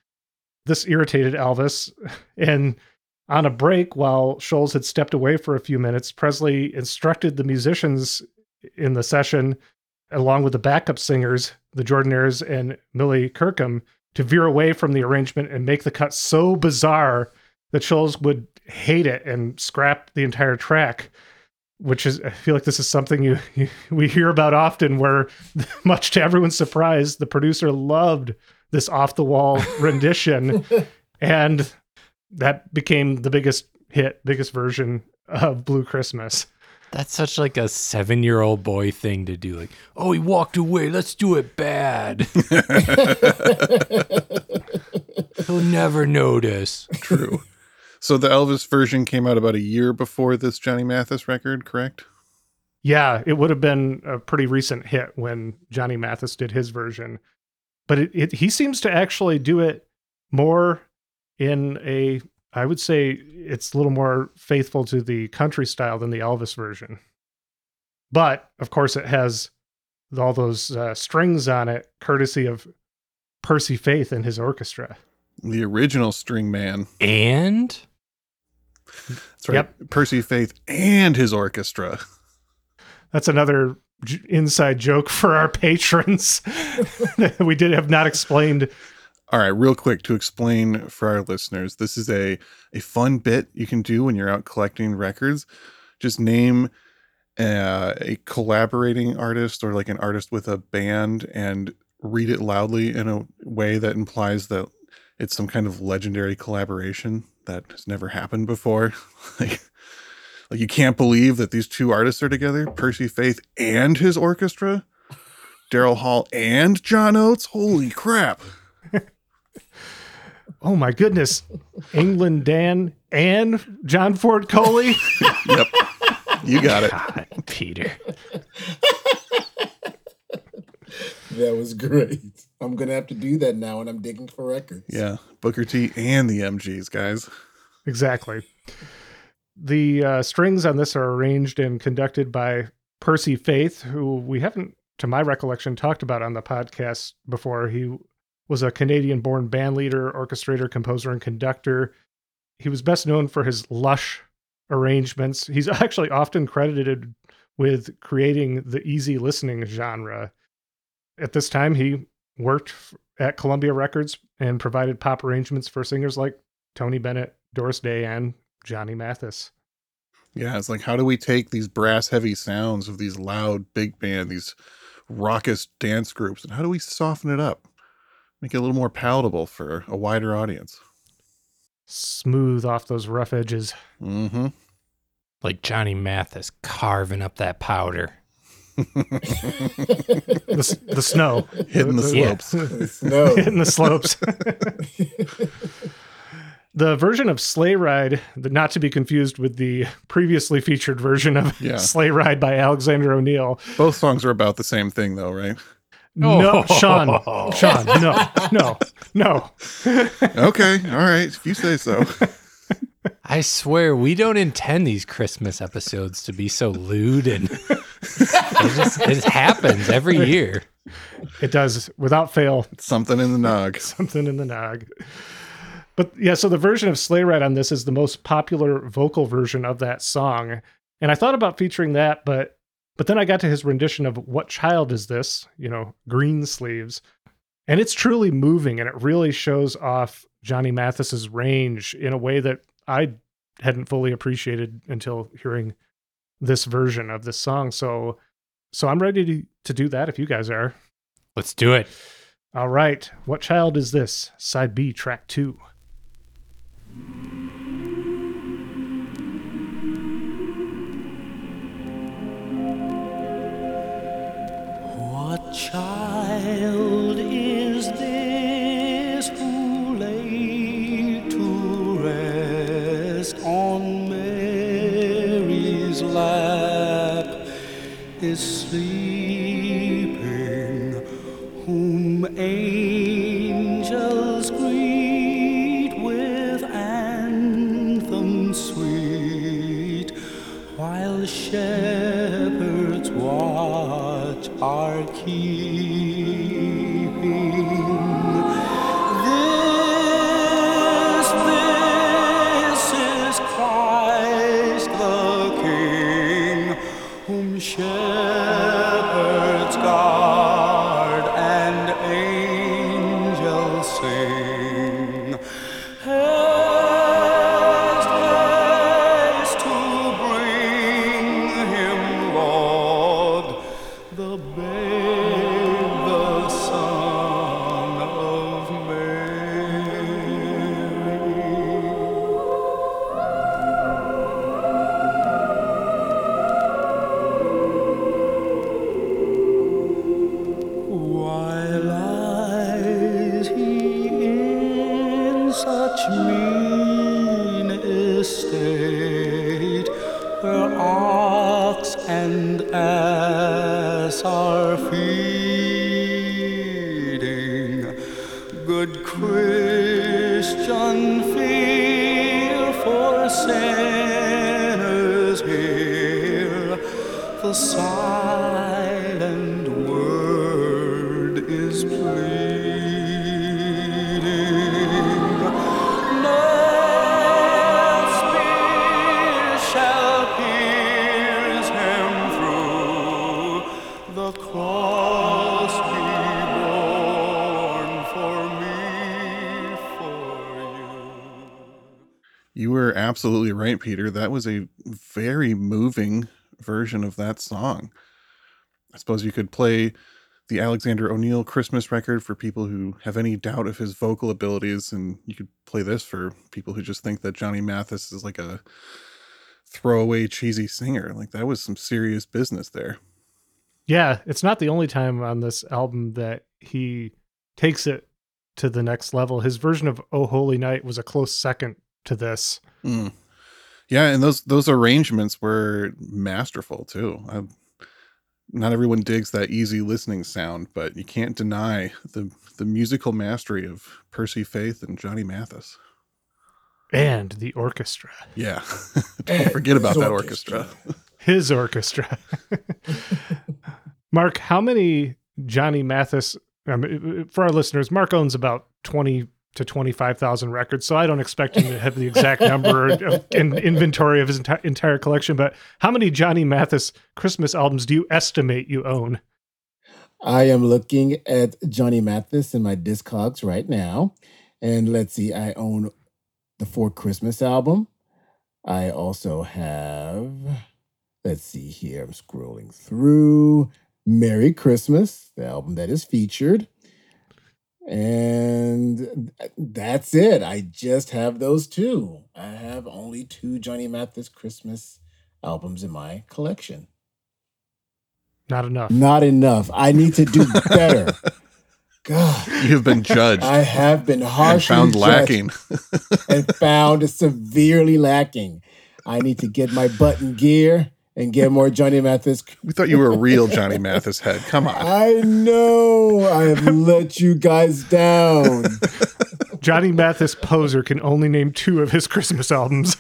This irritated Elvis, <laughs> and on a break, while Sholes had stepped away for a few minutes, Presley instructed the musicians in the session, along with the backup singers, the Jordanaires and Millie Kirkham, to veer away from the arrangement and make the cut so bizarre that Sholes would hate it and scrap the entire track. Which is, I feel like this is something you, <laughs> you we hear about often, where <laughs> much to everyone's surprise, the producer loved this off the wall <laughs> rendition, and that became the biggest hit, biggest version of Blue Christmas. That's such like a seven year old boy thing to do. Like, oh, he walked away. Let's do it bad. He'll never notice. True. So the Elvis version came out about a year before this Johnny Mathis record, correct? Yeah, it would have been a pretty recent hit when Johnny Mathis did his version. But it, it he seems to actually do it more in a I would say it's a little more faithful to the country style than the Elvis version. But of course it has all those uh, strings on it courtesy of Percy Faith and his orchestra. The original string man. And That's right. Yep. Percy Faith and his orchestra. That's another j- inside joke for our patrons. <laughs> we did have not explained All right, real quick to explain for our listeners, this is a a fun bit you can do when you're out collecting records. Just name uh, a collaborating artist or like an artist with a band and read it loudly in a way that implies that it's some kind of legendary collaboration that has never happened before. <laughs> like, like you can't believe that these two artists are together, Percy Faith and his orchestra, Daryl Hall and John Oates. Holy crap! <laughs> Oh my goodness. England Dan and John Ford Coley. <laughs> Yep. You got it. God, Peter. That was great. I'm gonna have to do that now when I'm digging for records. Yeah. Booker T and the MGs, guys. exactly. The uh, strings on this are arranged and conducted by Percy Faith, who we haven't, to my recollection, talked about on the podcast before. He was a Canadian born band leader, orchestrator, composer, and conductor. He was best known for his lush arrangements. He's <laughs> actually often credited with creating the easy listening genre. At this time, he worked at Columbia Records and provided pop arrangements for singers like Tony Bennett, Doris Day, and Johnny Mathis. Yeah, it's like how do we take these brass heavy sounds of these loud big band, these raucous dance groups, and how do we soften it up? Make it a little more palatable for a wider audience. Smooth off those rough edges. Mm-hmm. Like Johnny Mathis carving up that powder. The, the snow. Hitting the Yeah. slopes. no. <laughs> hitting the slopes. <laughs> the version of Sleigh Ride, the- not to be confused with the previously featured version of Yeah. <laughs> Sleigh Ride by Alexander O'Neal. Both songs are about the same thing though, right? No, Oh. Sean, Sean, no, no, no. Okay, all right, if you say so. I swear we don't intend these Christmas episodes to be so lewd and it just it happens every year. It does without fail Something in the nog. <laughs> something in the nog. But yeah, so the version of Sleigh Ride on this is the most popular vocal version of that song. And I thought about featuring that, but but then I got to his rendition of What Child Is This? You know, Green Sleeves. And it's truly moving and it really shows off Johnny Mathis's range in a way that I hadn't fully appreciated until hearing this version of this song. So so I'm ready to, to do that if you guys are. Let's do it. All right. What child is this? Side B, track two. What child is The cross be borne for me, for you. You were absolutely right, Peter. That was a very moving version of that song. I suppose you could play the Alexander O'Neal Christmas record for people who have any doubt of his vocal abilities, and you could play this for people who just think that Johnny Mathis is like a throwaway cheesy singer. Like that was some serious business there. Yeah, it's not the only time on this album that he takes it to the next level. His version of Oh Holy Night was a close second to this. Mm. Yeah, and those those arrangements were masterful too. I, not everyone digs that easy listening sound, but you can't deny the the musical mastery of Percy Faith and Johnny Mathis. And the orchestra. Yeah, <laughs> don't forget about His that orchestra. His orchestra. <laughs> Mark, how many Johnny Mathis, um, for our listeners, Mark owns about 20 to 25,000 records. So I don't expect him to have the exact number <laughs> of, in inventory of his enti- entire collection. But how many Johnny Mathis Christmas albums do you estimate you own? I am looking at Johnny Mathis in my Discogs right now. And let's see, I own the Four Christmas album. I also have, let's see here, I'm scrolling through Merry Christmas, the album that is featured. And that's it. I just have those two. I have only two Johnny Mathis Christmas albums in my collection. Not enough. Not enough. I need to do better. <laughs> God, You have been judged I have been and harshly found judged lacking. and found severely lacking. I need to get my button gear and get more Johnny Mathis. <laughs> we thought you were a real Johnny Mathis head. Come on. I know I have let you guys down. Johnny Mathis poser can only name two of his Christmas albums.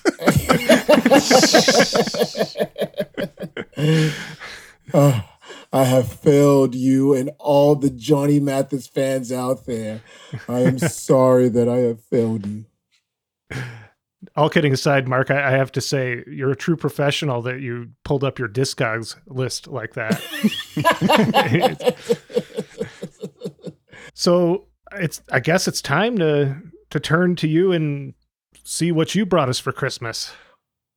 Oh, <laughs> <laughs> I have failed you and all the Johnny Mathis fans out there. I am sorry that I have failed you. All kidding aside, Mark, I, I have to say you're a true professional that you pulled up your Discogs list like that. <laughs> <laughs> so it's I guess it's time to to turn to you and see what you brought us for Christmas.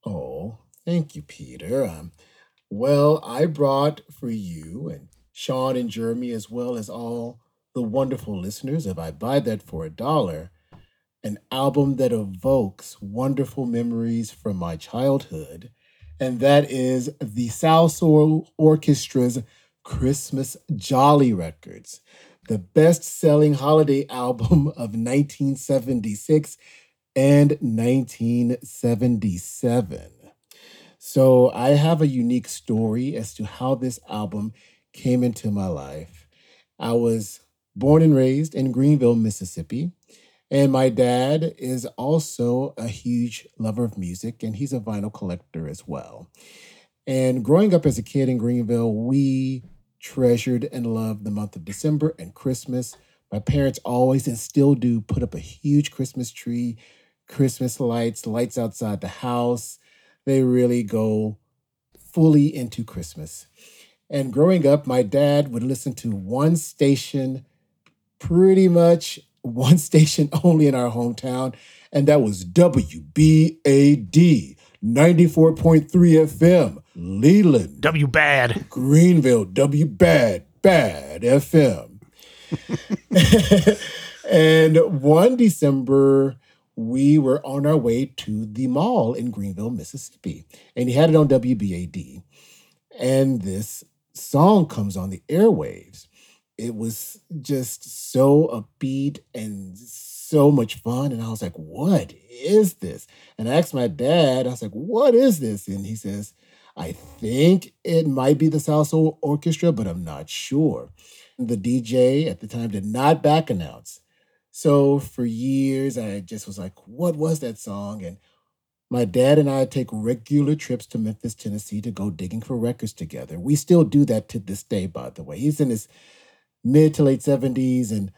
Oh, thank you, Peter. Um, well, I brought for you and Sean and Jeremy, as well as all the wonderful listeners of I Buy That for a Dollar, an album that evokes wonderful memories from my childhood. And that is the Salsoul Orchestra's Christmas Jolly Records, the best selling holiday album of 1976 and 1977. So I have a unique story as to how this album came into my life. I was born and raised in Greenville, Mississippi, and my dad is also a huge lover of music and he's a vinyl collector as well. And growing up as a kid in Greenville, we treasured and loved the month of December and Christmas. My parents always and still do put up a huge Christmas tree, Christmas lights, lights outside the house. They really go fully into Christmas. And growing up, my dad would listen to one station, pretty much one station <laughs> only in our hometown, and that was WBAD 94.3 FM, Leland, W bad. Greenville, W Bad, Bad FM. <laughs> and one December, we were on our way to the mall in Greenville, Mississippi, and he had it on WBAD. And this song comes on the airwaves. It was just so upbeat and so much fun. And I was like, what is this? And I asked my dad, I was like, what is this? And he says, I think it might be the Salsoul Orchestra, but I'm not sure. The DJ at the time did not back announce. So for years, I just was like, what was that song? And my dad and I take regular trips to Memphis, Tennessee to go digging for records together. We still do that to this day, by the way. He's in his mid to late 70s. And,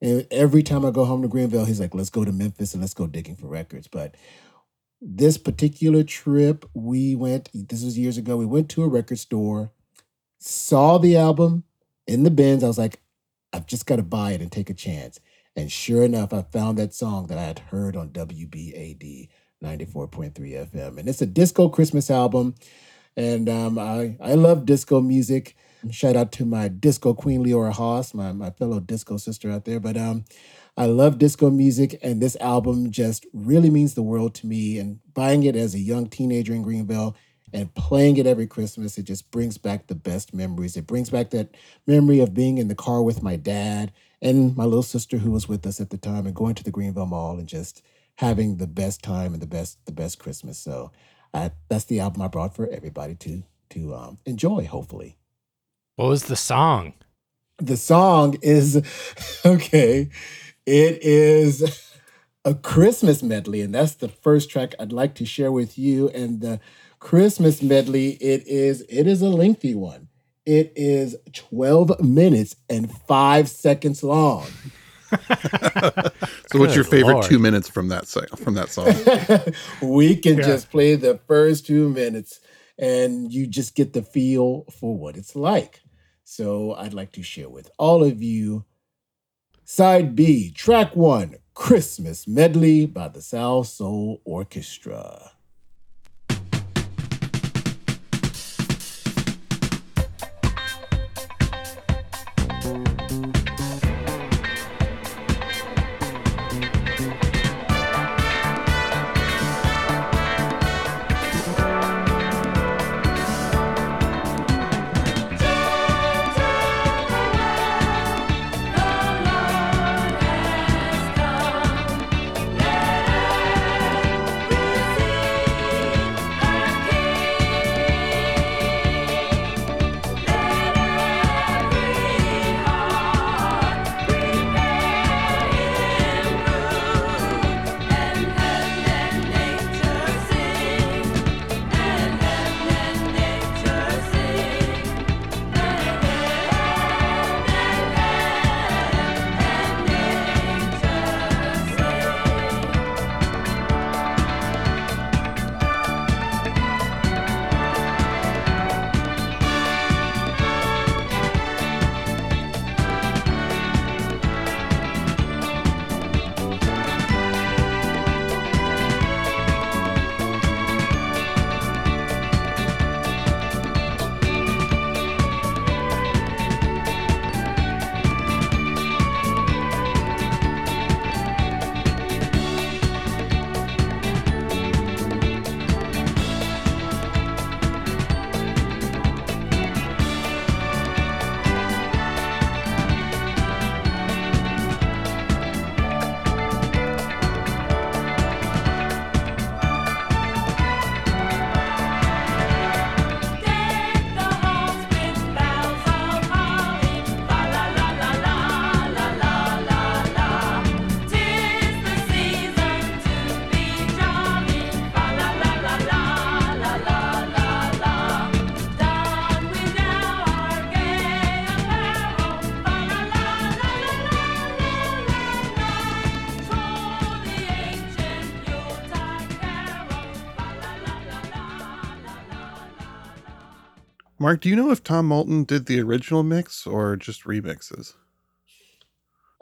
and every time I go home to Greenville, he's like, let's go to Memphis and let's go digging for records. But this particular trip, we went, this was years ago, we went to a record store, saw the album in the bins. I was like, I've just got to buy it and take a chance. And sure enough, I found that song that I had heard on WBAD 94.3 FM. And it's a disco Christmas album. And um, I, I love disco music. Shout out to my disco queen, Leora Haas, my, my fellow disco sister out there. But um, I love disco music, and this album just really means the world to me. And buying it as a young teenager in Greenville and playing it every Christmas, it just brings back the best memories. It brings back that memory of being in the car with my dad and my little sister who was with us at the time and going to the Greenville Mall and just having the best time and the best the best Christmas. So I, that's the album I brought for everybody to to um, enjoy. Hopefully, What was the song? the song is <laughs> okay. It is a Christmas medley, and that's the first track I'd like to share with you. And the Christmas medley, it is it is a lengthy one. It is 12 minutes and five seconds long. <laughs> So, what's your favorite Lord. two minutes from that si- from that song? <laughs> we can Yeah. just play the first two minutes and you just get the feel for what it's like. So I'd like to share with all of you side B, track one, Christmas Medley by the Salsoul Orchestra. Mark, do you know if Tom Moulton did the original mix or just remixes?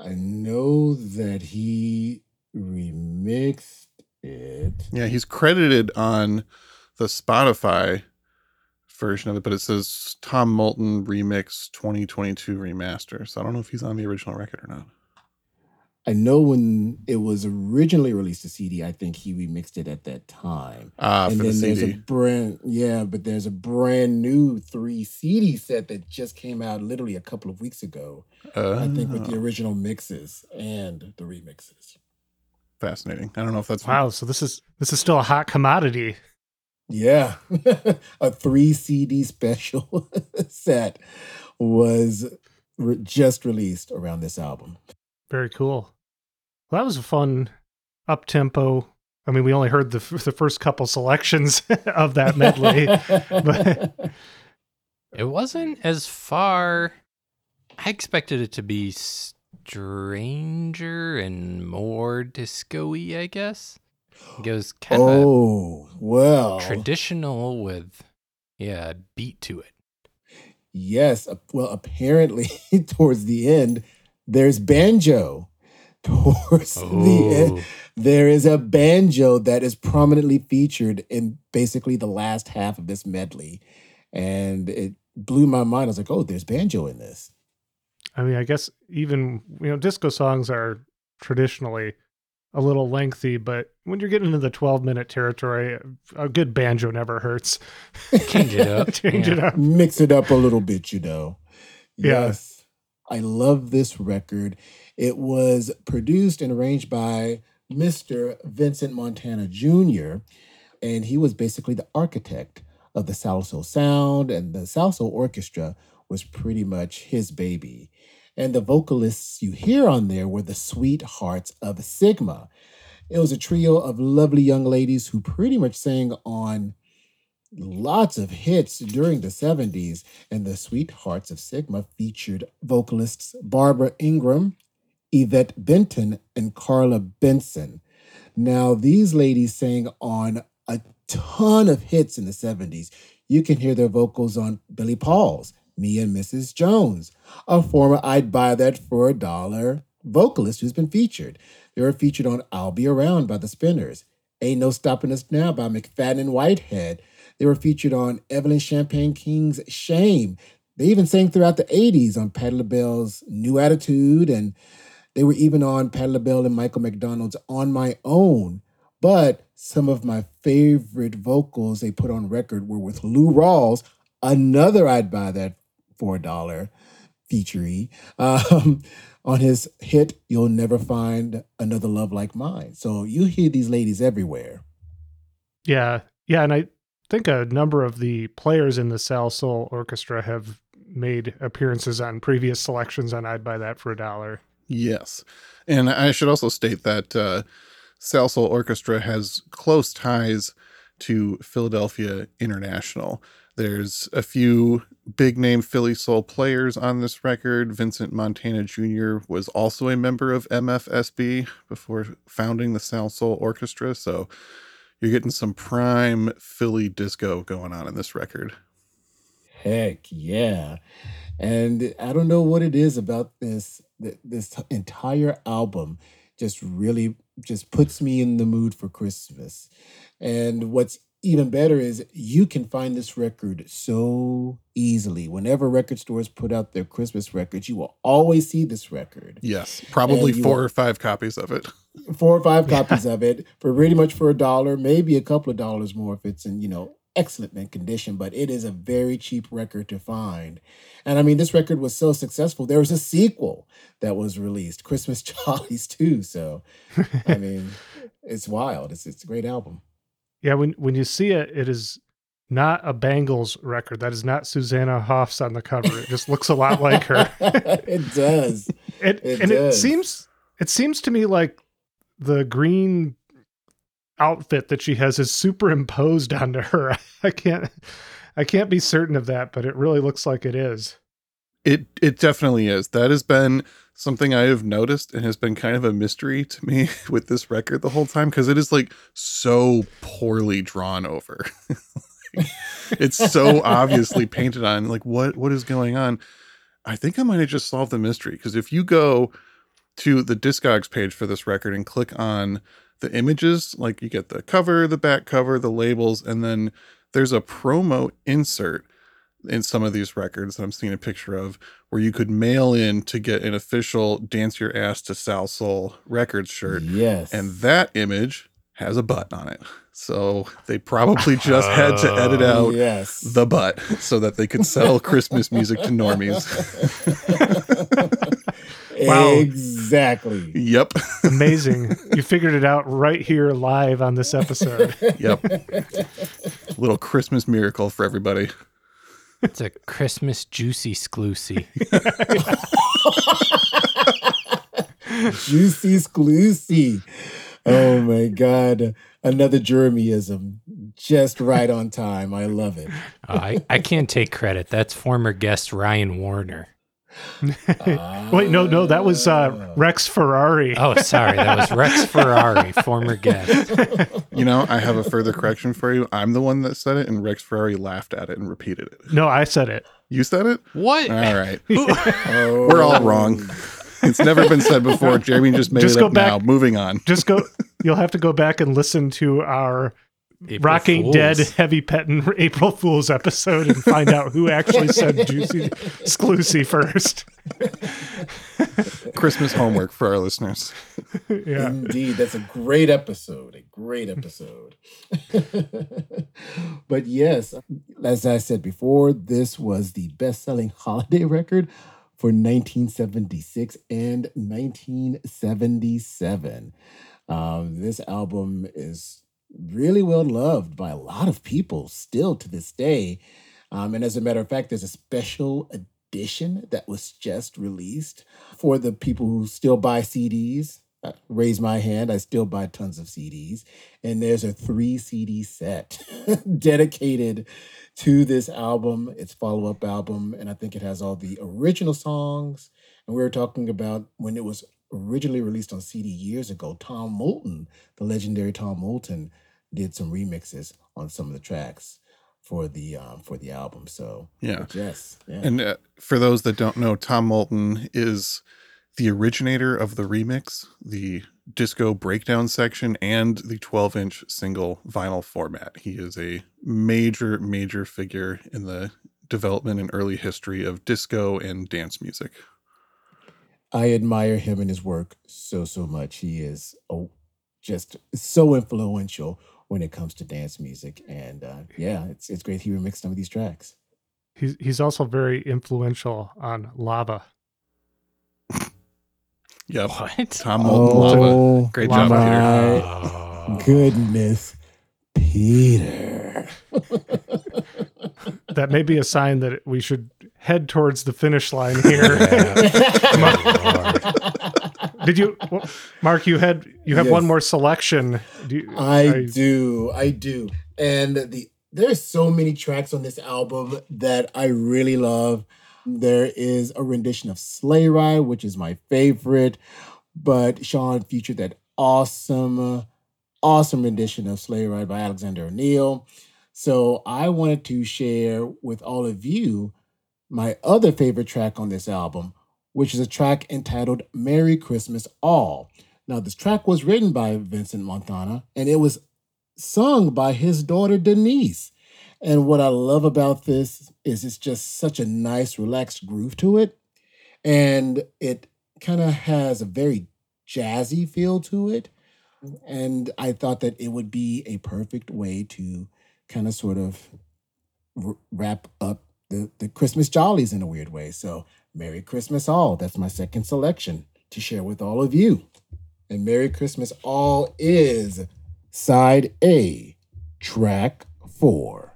I know that he remixed it. Yeah, he's credited on the Spotify version of it, but it says Tom Moulton remix 2022 remaster. So I don't know if he's on the original record or not. I know when it was originally released to CD, I think he remixed it at that time. Ah, and for the then there's a CD. brand yeah, but there's a brand new three CD set that just came out literally a couple of weeks ago. I think with the Oh, original mixes and the remixes. fascinating. I don't know if that's Wow, so this is this is still a hot commodity. Yeah, <laughs> a three CD special <laughs> set was re- just released around this album. Very cool. Well, that was a fun up tempo. I mean, we only heard the f- the first couple selections <laughs> of that medley, <laughs> but It wasn't as far. I expected it to be stranger and more disco-y, I guess. It goes kind of oh well, traditional with, yeah, beat to it. yes. Well, apparently <laughs> towards the end, there's banjo. Towards <laughs> the end, Oh, there is a banjo that is prominently featured in basically the last half of this medley, and it blew my mind. I was like, "Oh, there's banjo in this." I mean, I guess even you know, disco songs are traditionally a little lengthy, but when you're getting into the 12 minute territory, a good banjo never hurts. Change it up, <laughs> Change yeah. it up. mix it up a little bit, you know. Yeah. I love this record. It was produced and arranged by Mr. Vincent Montana Jr., and he was basically the architect of the Salsoul sound, and the Salsoul orchestra was pretty much his baby. And the vocalists you hear on there were the sweethearts of Sigma. It was a trio of lovely young ladies who pretty much sang on lots of hits during the 70s, and the Sweethearts of Sigma featured vocalists Barbara Ingram, Yvette Benton, and Carla Benson. Now, these ladies sang on a ton of hits in the 70s. You can hear their vocals on Billy Paul's Me and Mrs. Jones, a former I'd Buy That for a Dollar vocalist who's been featured. They were featured on I'll Be Around by the Spinners, Ain't No Stopping Us Now by McFadden and Whitehead. They were featured on Evelyn Champagne King's Shame. They even sang throughout the 80s on Patti LaBelle's New Attitude, and they were even on Patti LaBelle and Michael McDonald's On My Own. But some of my favorite vocals they put on record were with Lou Rawls, another I'd buy that for a dollar featurey, um, on his hit You'll Never Find Another Love Like Mine. So you hear these ladies everywhere. Yeah, yeah, and I think a number of the players in the Salsoul Orchestra have made appearances on previous selections on I'd Buy That for a Dollar. Yes. And I should also state that uh, Salsoul Orchestra has close ties to Philadelphia International. There's a few big name Philly Soul players on this record. Vincent Montana Jr. was also a member of MFSB before founding the Salsoul Orchestra. So you're getting some prime Philly disco going on in this record. Heck yeah. And I don't know what it is about this this entire album just really just puts me in the mood for Christmas. And what's even better is you can find this record so easily. Whenever record stores put out their Christmas records, you will always see this record. Yes, probably four are- or five copies of it. <laughs> Four or five copies of it for pretty much for a dollar, maybe a couple of dollars more if it's in, you know, excellent condition, but it is a very cheap record to find. And I mean, this record was so successful. There was a sequel that was released, Christmas <laughs> Jollies too. So, I mean, it's wild. It's it's a great album. Yeah, when when you see it, it is not a Bangles record. That is not Susanna Hoffs on the cover. It just looks a lot like her. <laughs> it does. <laughs> It, It and it seems it seems to me like the green outfit that she has is superimposed <laughs> onto her. I can't I can't be certain of that, but it really looks like it is. It it definitely is. That has been something I have noticed and has been kind of a mystery to me <laughs> with this record the whole time because it is like so poorly drawn over. <laughs> it's so obviously painted on. Like what what is going on? I think I might have just solved the mystery because if you go to the Discogs page for this record and click on the images, like you get the cover, the back cover, the labels, and then there's a promo insert in some of these records that I'm seeing a picture of where you could mail in to get an official Dance Your Ass to Salsoul records shirt. Yes. And that image has a butt on it. So they probably just had to edit oh. out yes. the butt so that they could sell <laughs> Christmas music to normies. <laughs> Wow. Exactly. Yep. Amazing. <laughs> you figured it out right here live on this episode. Yep. Little Christmas miracle for everybody. It's a Christmas juicy sclusy. Juicy Sclusy. Oh my God. Another Jeremyism. Just right on time. I love it. Oh, I, I can't take credit. That's former guest Ryan Warner. <laughs> Wait, no, no, that was uh, Rex Ferrari. Oh, sorry. That was Rex <laughs> Ferrari, former guest. <laughs> You know, I have a further correction for you. I'm the one that said it, and Rex Ferrari laughed at it and repeated it. No, I said it. You said it? What? All right. Oh. We're all wrong. It's never been said before. Jeremy just made Just it go up now. Moving on. Just go. You'll have to go back and listen to our April Rock Ain't Fools. Dead Heavy Pettin' <laughs> April Fool's episode and find out who actually said <laughs> Juicy Sclusy first. Christmas homework for our listeners. yeah. Indeed, that's a great episode. A great episode. <laughs> but yes, as I said before, this was the best selling holiday record for 1976 and 1977. Um, this album is really well loved by a lot of people still to this day. Um, and as a matter of fact, there's a special edition that was just released for the people who still buy CDs. I raise my hand. I still buy tons of CDs. And there's a three CD set <laughs> dedicated to this album, its follow up album. And I think it has all the original songs. And we were talking about when it was originally released on CD years ago. Tom Moulton, the legendary Tom Moulton, did some remixes on some of the tracks for the um, for the album. So Yeah. yes, yeah. And uh, for those that don't know, Tom Moulton is the originator of the remix, the disco breakdown section, and the 12 inch single vinyl format. He is a major, major figure in the development and early history of disco and dance music. I admire him and his work so so much. He is oh, just so influential when it comes to dance music, and uh, yeah, it's it's great he remixed some of these tracks. He's he's also very influential on lava. Yep. What? Tom Moulton Lava. Oh, Great job, Lava. Peter. my <laughs> goodness, Peter. <laughs> That may be a sign that we should head towards the finish line <laughs> here. <laughs> Oh, did you, well, Mark? You had you have one more selection. Do you, I do, I do, and the there's so many tracks on this album that I really love. There is a rendition of Sleigh Ride, which is my favorite, but Sean featured that awesome, awesome rendition of Sleigh Ride by Alexander O'Neal. So I wanted to share with all of you my other favorite track on this album, which is a track entitled Merry Christmas All. Now, this track was written by Vincent Montana and it was sung by his daughter Denise. And what I love about this is it's just such a nice, relaxed groove to it. And it kind of has a very jazzy feel to it. And I thought that it would be a perfect way to kind of sort of wrap up the, the Christmas jollies in a weird way. So, Merry Christmas All. That's my second selection to share with all of you. And Merry Christmas All is side A, track four.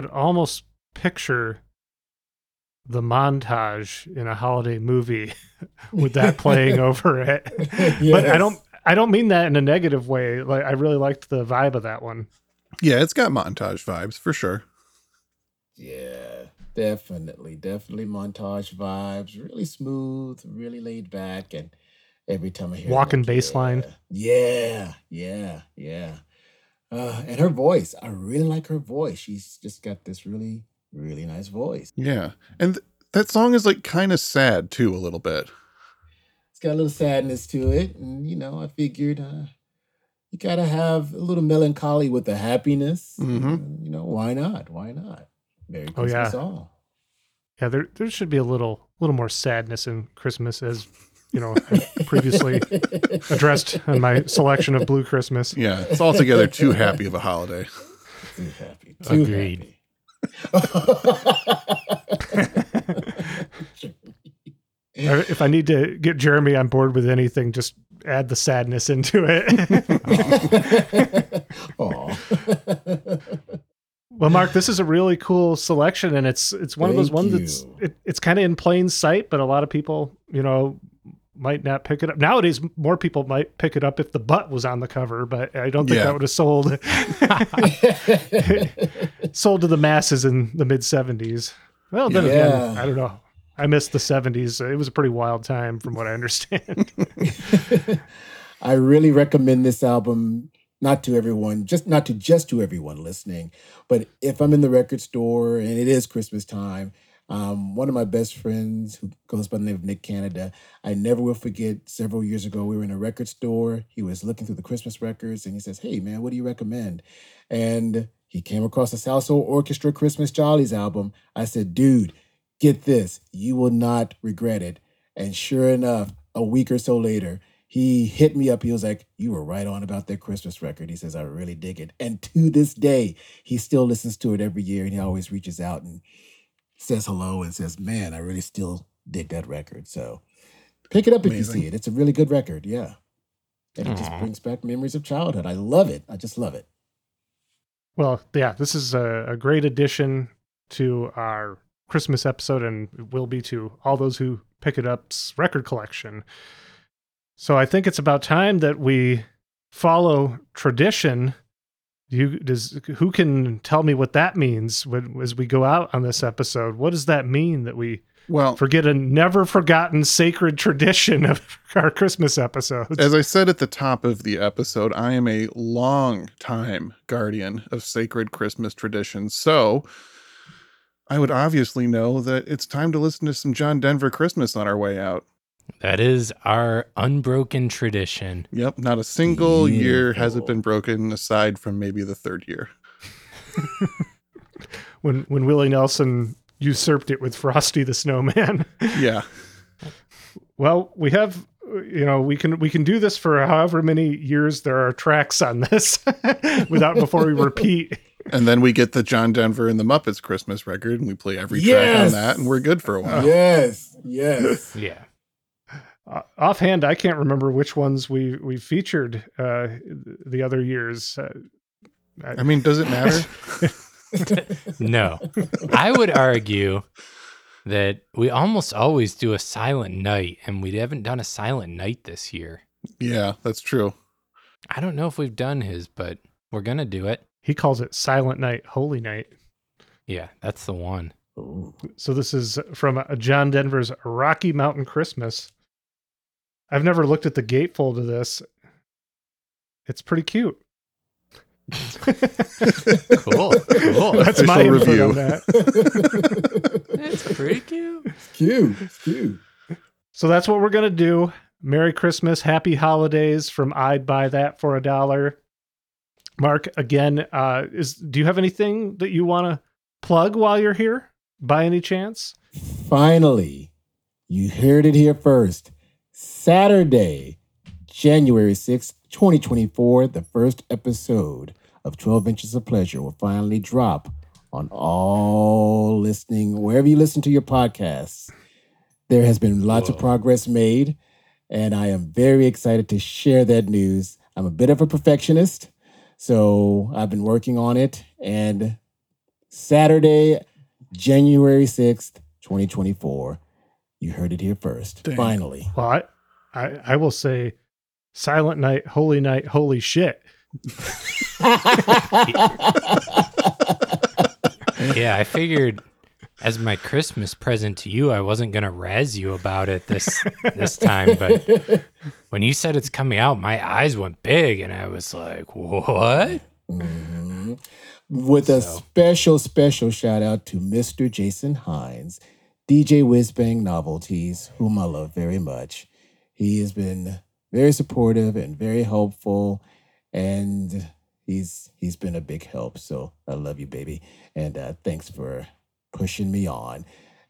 Could almost picture the montage in a holiday movie <laughs> with that playing <laughs> over it. <laughs> But I don't I don't mean that in a negative way. Like I really liked the vibe of that one. Yeah, it's got montage vibes for sure. Yeah, definitely, definitely montage vibes. Really smooth, really laid back, and every time I hear it, Walking like, bass line. Yeah, yeah, yeah. Uh, and her voice, I really like her voice. She's just got this really, really nice voice. Yeah. And th- that song is like kind of sad too, a little bit. It's got a little sadness to it, and you know, I figured uh, you gotta have a little melancholy with the happiness. Mhm. You know, why not? Why not? Merry Oh, yeah. Christmas all. Yeah, there there should be a little little more sadness in Christmas, as you know, previously <laughs> addressed in my selection of Blue Christmas. Yeah, it's altogether too happy of a holiday. Too happy. Too Agreed. happy. If I need to get Jeremy on board with anything, just add the sadness into it. <laughs> Aw. well, Mark, this is a really cool selection, and it's it's one of those Thank ones that's it, it's kind of in plain sight, but a lot of people, you know, might not pick it up. Nowadays, more people might pick it up if the butt was on the cover, but I don't think Yeah. that would have sold <laughs> <laughs> sold to the masses in the mid '70s. Well, then again, I don't know. I missed the '70s. It was a pretty wild time, from what I understand. <laughs> I really recommend this album not to everyone, just not to just to everyone listening, but if I'm in the record store and it is Christmas time, um, one of my best friends who goes by the name of Nick Canada, I never will forget. Several years ago, we were in a record store. He was looking through the Christmas records, and he says, "Hey, man, what do you recommend?" And he came across the Salsoul Orchestra Christmas Jollies album. I said, "Dude, get this. You will not regret it." And sure enough, a week or so later, he hit me up. He was like, You were right on about that Christmas record. He says, I really dig it. And to this day, he still listens to it every year and he always reaches out and says hello and says, Man, I really still dig that record. So pick it up if you see it. It's a really good record. Yeah. And it just brings back memories of childhood. I love it. I just love it. Well, yeah, this is a, a great addition to our Christmas episode and it will be to all those who pick it up's record collection. So I think it's about time that we follow tradition. You does who can tell me what that means when, as we go out on this episode? What does that mean that we Well, forget a never forgotten sacred tradition of <laughs> our Christmas episodes? as I said at the top of the episode, I am a long time guardian of sacred Christmas traditions. So I would obviously know that it's time to listen to some John Denver Christmas on our way out. That is our unbroken tradition. Yep, not a single year has it been broken aside from maybe the third year. <laughs> when when Willie Nelson usurped it with Frosty the Snowman. <laughs> Yeah. Well, we have you know, we can we can do this for however many years there are tracks on this <laughs> without before we repeat. And then we get the John Denver and the Muppets Christmas record and we play every track on that and we're good for a while. Yes. Yes. Yeah. Uh, offhand, I can't remember which ones we we featured uh, the other years. Uh, I mean, does it matter? <laughs> No. I would argue that we almost always do a silent night, and we haven't done a silent night this year. yeah, that's true. I don't know if we've done his, but we're going to do it. he calls it Silent Night, Holy Night. Yeah, that's the one. Ooh. So this is from uh, John Denver's Rocky Mountain Christmas. I've never looked at the gatefold of this. It's pretty cute. Cool. Cool. <laughs> That's my Official input review. on that. <laughs> It's pretty cute. It's cute. It's cute. So that's what we're gonna do. Merry Christmas, Happy Holidays from I'd Buy That for a Dollar. Mark, again, uh, is do you have anything that you want to plug while you're here, by any chance? Finally, you heard it here first. Saturday, January 6th, 2024, the first episode of 12 Inches of Pleasure will finally drop on all listening, wherever you listen to your podcasts. There has been lots of progress made, and I am very excited to share that news. I'm a bit of a perfectionist, so I've been working on it. And Saturday, January 6th, 2024. You heard it here first. Dang. Finally. Well, I, I, I will say, Silent Night, Holy Night, Holy shit. <laughs> Yeah, I figured as my Christmas present to you, I wasn't gonna razz you about it this this time, but <laughs> when you said it's coming out, my eyes went big and I was like, What? Mhm. With a special, special shout out to Mr. Jason Hines, DJ Whizbang Novelties, whom I love very much. He has been very supportive and very helpful. and he's he's been a big help. So I love you, baby, and uh, thanks for pushing me on.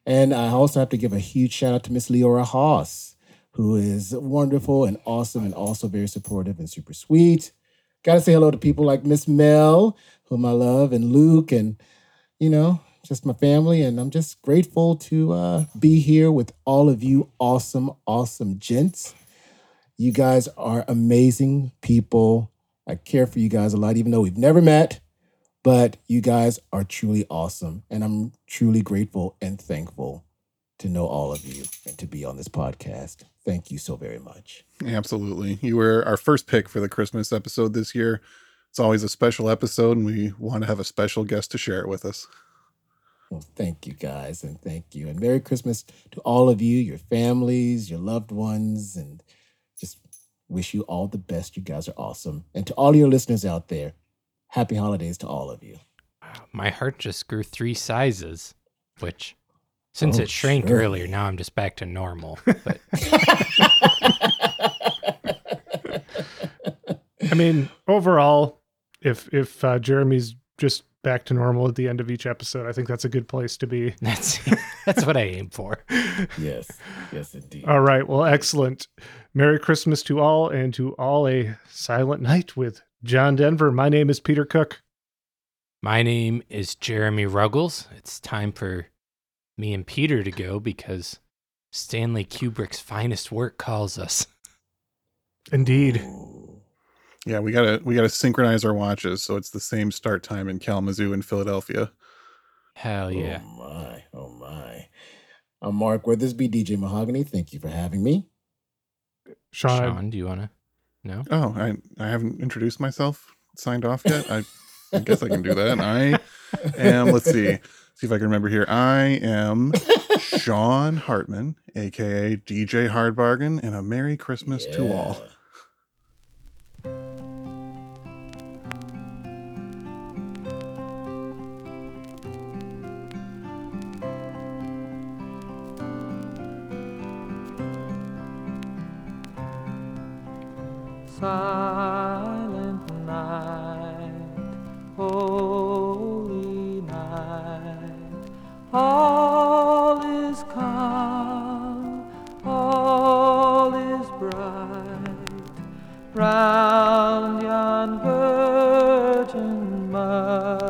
And I also have to give a huge shout out to Miss Leora Haas, who is wonderful and awesome, and also very supportive and super sweet. Got to say hello to people like Miss Mel, whom I love, and Luke, and you know, just my family. And I'm just grateful to uh, be here with all of you awesome, awesome gents. You guys are amazing people. I care for you guys a lot, even though we've never met, but you guys are truly awesome. And I'm truly grateful and thankful to know all of you and to be on this podcast. Thank you so very much. Absolutely. You were our first pick for the Christmas episode this year. It's always a special episode, and we want to have a special guest to share it with us. Well, thank you guys, and thank you. And Merry Christmas to all of you, your families, your loved ones, and just wish you all the best. You guys are awesome. And to all your listeners out there, happy holidays to all of you. My heart just grew three sizes, which since Oh, it shrank sure. earlier, now I'm just back to normal. But <laughs> I mean, overall, if if uh, Jeremy's just back to normal at the end of each episode, I think that's a good place to be. <laughs> that's that's what I aim for. yes, yes, indeed. All right. Well, excellent. Merry Christmas to all, and to all a silent night with John Denver. My name is Peter Cook. My name is Jeremy Ruggles. It's time for me and Peter to go because Stanley Kubrick's finest work calls us. Indeed. Ooh. Yeah, we gotta we gotta synchronize our watches so it's the same start time in Kalamazoo and Philadelphia. Hell yeah. Oh my, oh my. I'm Mark Weathersby, DJ Mahogany. Thank you for having me. Sean, Sean, do you want to? No? Oh, I I haven't introduced myself, signed off yet. I I guess I can do that. I am. Let's see. See if I can remember here. I am <laughs> Sean Hartman, aka DJ Hard Bargain, and a Merry Christmas to all. Silent night, holy night, all is calm, all is bright. Round yon virgin mother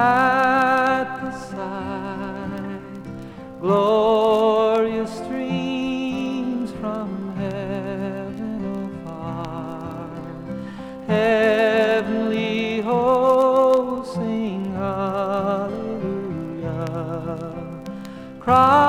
at the sight, glorious streams from heaven afar, heavenly hosts sing hallelujah. Christ